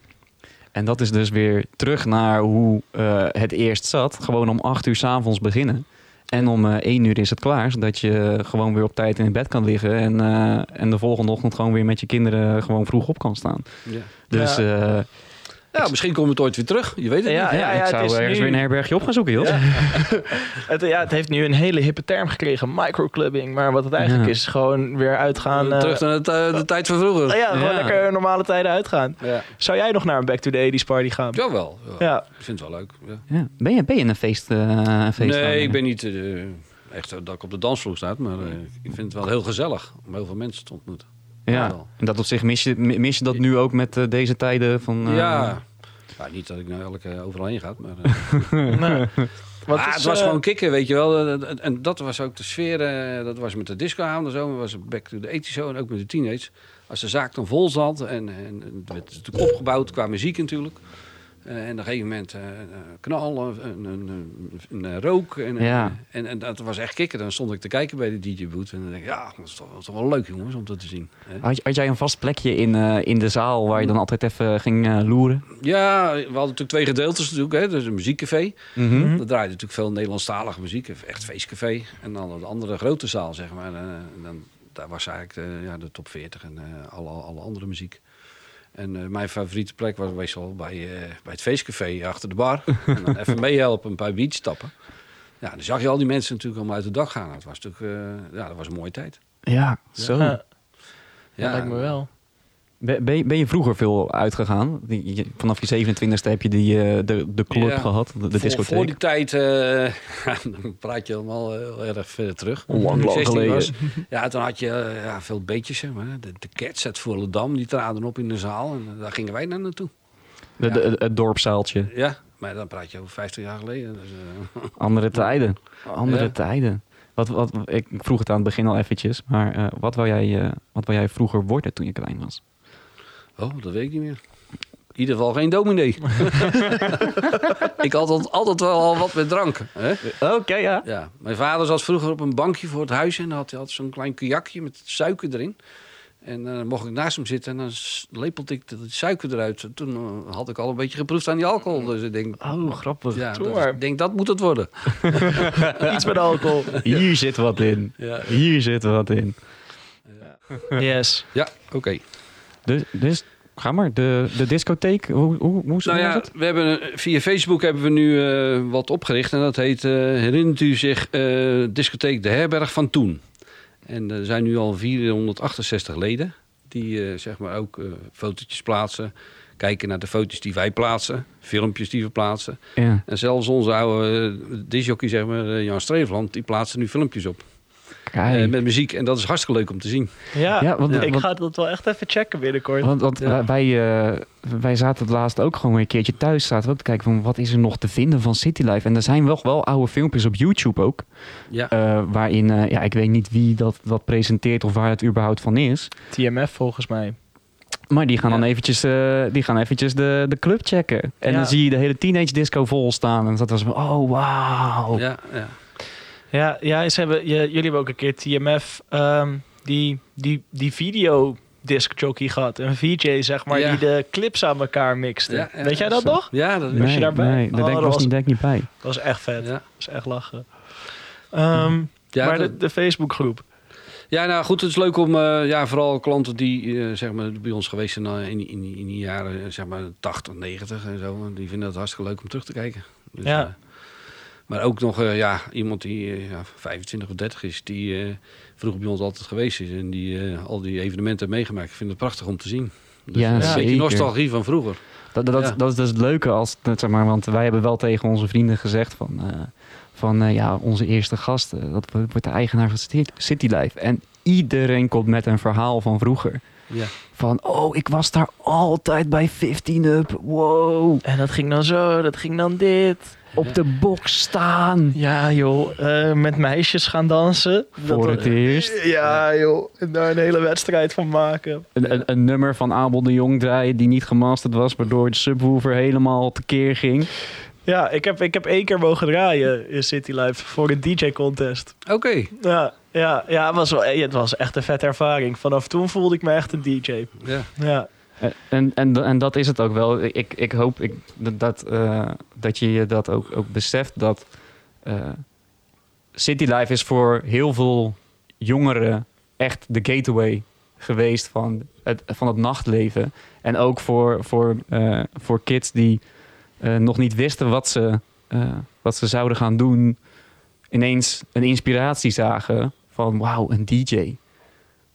En dat is dus weer terug naar hoe eh, het eerst zat. Gewoon om acht uur s'avonds beginnen. En om eh één uur is het klaar. Zodat je gewoon weer op tijd in bed kan liggen. En, en de volgende ochtend gewoon weer met je kinderen gewoon vroeg op kan staan. Ja. Dus Ja. Eh, Ja, misschien komt het ooit weer terug. Je weet het Ja, niet. Ja, ja, ik het zou is ergens nu- weer een herbergje op gaan zoeken, Jos. Het, ja, het heeft nu een hele hippe term gekregen, microclubbing. Maar wat het eigenlijk Ja. is, gewoon weer uitgaan. eh, Terug naar het, eh, de tijd van vroeger. ja, gewoon Ja. lekker normale tijden uitgaan. Ja. Zou jij nog naar een Back to the 80s party gaan? Jawel. Ja. Ik vind het wel leuk. Ja. Ja. Ben, je, ben je een feest, eh feest Nee, ik ben niet eh, echt dat ik op de dansvloer sta. Maar eh, ik vind het wel heel gezellig om heel veel mensen te ontmoeten. Ja, wel. en dat op zich mis je, mis je dat nu ook met eh, deze tijden van... eh, ja. ja. Niet dat ik nou elke overal heen ga, maar... eh, Nee. Wat Ah, is, het was eh, gewoon kicken, weet je wel. Eh, En, dat was ook de sfeer. eh, dat was met de disco aan de zomer. was het back to the 80 zo. En ook met de teenage. Als de zaak dan vol zat. En, en het werd natuurlijk opgebouwd qua muziek natuurlijk. Eh, en op een gegeven moment eh, eh, knallen, een, een, een, rook. En, Ja. en, en dat was echt kicken. Dan stond ik te kijken bij de DJ-boot. En dan denk ik, ja, dat is toch, dat is toch wel leuk jongens om dat te zien. Had, had jij een vast plekje in, in de zaal waar je dan altijd even ging loeren? Ja, we hadden natuurlijk twee gedeeltes natuurlijk. Hè. Dus een muziekcafé. Mhm. Mhm. Dat draaide natuurlijk veel Nederlandstalige muziek, echt feestcafé. En dan de andere grote zaal, zeg maar. En dan, daar was eigenlijk de, ja, de top 40 en alle, alle andere muziek. En eh, mijn favoriete plek was meestal bij, eh, bij het feestcafé achter de bar. en dan even meehelpen, een paar beats stappen. Ja, dan zag je al die mensen natuurlijk allemaal uit de dag gaan. Dat was natuurlijk, eh, ja, dat was een mooie tijd. Ja, zo. Ja, Ja, dat lijkt me wel. Ben, ben, je, ben je vroeger veel uitgegaan? Vanaf je 27e heb je die, eh, de, de club Ja. gehad, de, de voor, discotheek. voor die tijd, eh, dan praat je helemaal heel erg verder terug. Lang, lang 16 geleden. was, ja, toen had je eh, ja, veel beetjes, zeg maar. De, de Cats uit Volendam, die traden op in de zaal. En eh, daar gingen wij naar naartoe. De, de- het dorpszaaltje. Ja, maar dan praat je over 50 jaar geleden. Dus, eh, Andere tijden. Andere Ja. tijden. Wat, wat, ik ik vroeg het aan het begin al eventjes, maar eh, wat, wou jij, eh, wat wou jij vroeger worden toen je klein was? Oh, dat weet ik niet meer. In ieder geval geen dominee. ik had altijd, altijd wel al wat met drank. Hè? Oké, ja. Ja, mijn vader zat vroeger op een bankje voor het huis en dan had hij had zo'n klein kajakje met suiker erin. En dan mocht ik naast hem zitten en dan lepelde ik de suiker eruit. En toen eh, had ik al een beetje geproefd aan die alcohol. Dus ik denk, Oh, grappig. ja, maar. ik denk dat moet het worden. Iets met alcohol. Hier zit wat in. Ja, Hier zit wat in. Yes. ja oké. Dus, dus ga maar, de, de discotheek, hoe, hoe, hoe, Nou ja, het? we hebben, via Facebook hebben we nu eh, wat opgericht. En dat heet, eh, herinnert u zich, eh, discotheek De Herberg van Toen. En er zijn nu al 468 leden. Die zeg maar ook fotootjes plaatsen. Kijken naar de foto's die wij plaatsen. Filmpjes die we plaatsen. Ja. En zelfs onze oude uh, disjockey, zeg maar, Jan Streefland, die plaatsen nu filmpjes op. Eh, met muziek. En dat is hartstikke leuk om te zien. Ja, Ja, want- ik want- ga dat wel echt even checken binnenkort. Want, want Ja. wij, eh, wij zaten het laatst ook gewoon een keertje thuis. Zaten we ook te kijken van wat is er nog te vinden van City Life. En er zijn wel, wel oude filmpjes op YouTube ook. Ja. eh, waarin, eh, ja, ik weet niet wie dat, dat presenteert of waar het überhaupt van is. TMF volgens mij. Maar die gaan Ja. dan eventjes, eh, die gaan eventjes de, de club checken. En Ja. dan zie je de hele teenage disco vol staan. En dat was van, oh wauw. Ja, ja. Ja, ja ze hebben, je, jullie hebben ook een keer TMF, ehm, die, die, die video disc jockey gehad. Een VJ, zeg maar, Ja. die de clips aan elkaar mixte. Ja, ja, Weet jij dat zo. nog? Ja, dat was je daarbij? Nee, daar Oh, denk, dat was, was- niet, denk ik niet bij. Dat was echt vet. Ja. Dat was echt lachen. Ehm, Ja, maar dat- de, de Facebookgroep. Ja, nou goed, het is leuk om, eh, ja, vooral klanten die eh, zeg maar, bij ons geweest zijn eh, in, in, in die jaren, zeg maar 80, 90 en zo. Die vinden het hartstikke leuk om terug te kijken. Dus, Ja. Eh, maar ook nog, eh, ja, iemand die eh, ja, 25 of 30 is, die eh, vroeger bij ons altijd geweest is en die eh, al die evenementen heeft meegemaakt. Ik vind het prachtig om te zien. Dus, Ja, eh, een beetje nostalgie van vroeger. Dat, dat, Ja. dat is dus het leuke als, zeg maar, want wij hebben wel tegen onze vrienden gezegd van, eh, van eh, ja, onze eerste gast, eh, dat wordt de eigenaar van City- City Life. En iedereen komt met een verhaal van vroeger. Ja. Van, oh, ik was daar altijd bij 15 Up. Wow. En dat ging dan zo, dat ging dan dit. Op de box staan. Ja, joh. eh, met meisjes gaan dansen. Voor het eerst. Ja, joh. En daar een hele wedstrijd van maken. Een, een, een nummer van Abel de Jong draaien die niet gemasterd was, waardoor de subwoofer helemaal tekeer ging. Ja, ik heb, ik heb één keer mogen draaien in City Life voor een DJ-contest. Oké. Ja, ja, ja het, was wel, het was echt een vette ervaring. Vanaf toen voelde ik me echt een DJ. Ja. Ja, En, en, en dat is het ook wel. Ik, ik hoop ik, dat, dat, eh, dat je je dat ook, ook beseft. Dat eh, City Life is voor heel veel jongeren echt de gateway geweest van het, van het nachtleven. En ook voor, voor, eh, voor kids die eh, nog niet wisten wat ze, eh, wat ze zouden gaan doen. Ineens een inspiratie zagen van wauw, een DJ.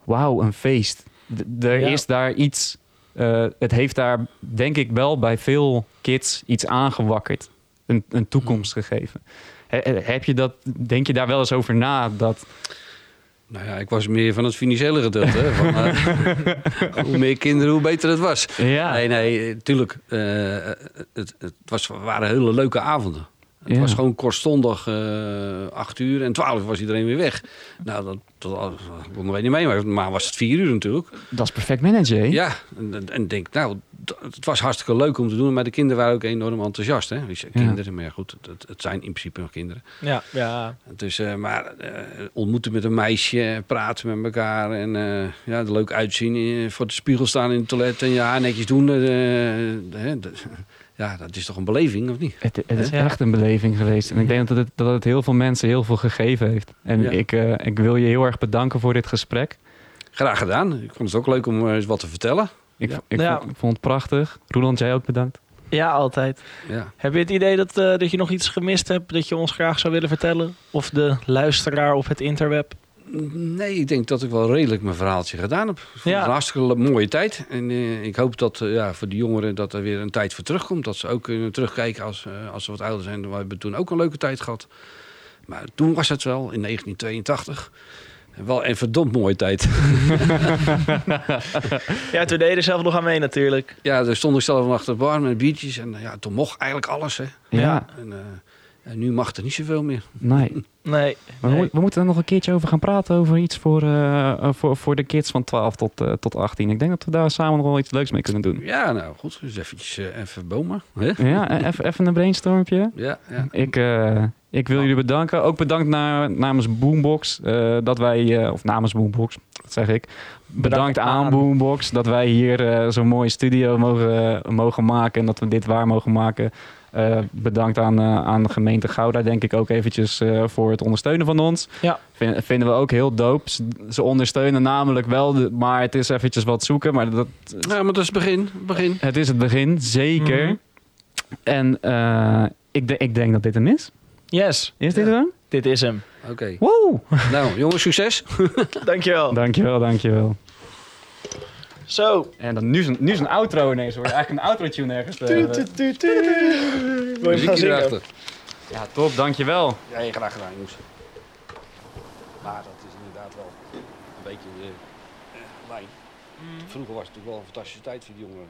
Wauw, een feest. D- er Ja. is daar iets. Eh, het heeft daar denk ik wel bij veel kids iets aangewakkerd. Een, een toekomst gegeven. He- he- heb je dat, denk je daar wel eens over na? Dat, Nou ja, ik was meer van het financiële gedeelte. hè, Van, eh, hoe meer kinderen, hoe beter het was. ja, Nee, nee, tuurlijk. eh, het, het was, waren hele leuke avonden. Het Ja. was gewoon kortstondig, eh acht uur en twaalf was iedereen weer weg. Nou, dat, dat konden wij niet mee, maar, maar was het vier uur natuurlijk. dat is perfect managen. hè? Ja, en, en- en denk, nou, het was hartstikke leuk om te doen, maar de kinderen waren ook enorm enthousiast. Hè? Dus, kinderen, maar ja, goed, het, het zijn in principe nog kinderen. Ja, ja. Dus, eh, maar eh, ontmoeten met een meisje, praten met elkaar en eh, ja, er leuk uitzien, voor de spiegel staan in het toilet en je haar netjes doen. eh, hè, ja, dat is toch een beleving, of niet? Het, het is Ja. echt een beleving geweest. En ik denk dat het, dat het heel veel mensen heel veel gegeven heeft. En Ja. ik, eh, ik wil je heel erg bedanken voor dit gesprek. Graag gedaan. Ik vond het ook leuk om eh, eens wat te vertellen. Ik, Ja. ik, Ja. vond, ik vond het prachtig. Roland, jij ook bedankt. ja, altijd. Ja. Heb je het idee dat, eh, dat je nog iets gemist hebt dat je ons graag zou willen vertellen? Of de luisteraar op het interweb? Nee, ik denk dat ik wel redelijk mijn verhaaltje gedaan heb. Ja. een hartstikke mooie tijd. En eh, ik hoop dat eh, ja, voor de jongeren dat er weer een tijd voor terugkomt. Dat ze ook kunnen terugkijken als, eh, als ze wat ouder zijn. We hebben toen ook een leuke tijd gehad. Maar toen was het wel, in 1982. Wel een verdomd mooie tijd. Ja, toen deed je er zelf nog aan mee natuurlijk. ja, daar stond ik zelf achter de bar met biertjes. En ja, toen mocht eigenlijk alles. Hè. Ja, Ja. En, nu mag er niet zoveel meer. nee. Nee. Maar nee. we, we moeten er nog een keertje over gaan praten. Over iets voor, eh, eh, voor, voor de kids van 12 tot, eh, tot 18. Ik denk dat we daar samen nog wel iets leuks mee kunnen doen. Ja, nou goed. Dus eventjes even bomen. Hè? Ja, e- even even een brainstormpje. Ja, ja. Ik, eh, ik wil jullie bedanken. Ook bedankt naar, namens Boombox. eh, dat wij, eh, of namens Boombox, dat zeg ik. Bedankt, aan, aan. Boombox dat wij hier eh, zo'n mooie studio mogen, mogen maken. En dat we dit waar mogen maken. Eh, bedankt aan, eh, aan de gemeente Gouda, denk ik ook eventjes eh, voor het ondersteunen van ons. Ja. Vin- vinden we ook heel dope. Ze, ondersteunen namelijk wel, de- maar het is eventjes wat zoeken. Maar dat, ja, maar dat is het begin. begin. het is het begin, zeker. Mhm. En eh, ik, de- ik denk dat dit hem is. Yes, Is dit Ja. hem? dit is hem. Oké. Wow! Nou, jongens, succes. Dankjewel. Dankjewel, dankjewel. Zo. En dan nu is een, nu is een outro ineens hoor. Eigenlijk een outro-tune ergens. Wil je gaan Muziekje zingen? erachter. Ja, top, dankjewel. Ja, je graag gedaan, jongens. Maar dat is inderdaad wel een beetje eh, lijn. Vroeger was het natuurlijk wel een fantastische tijd voor die jongeren.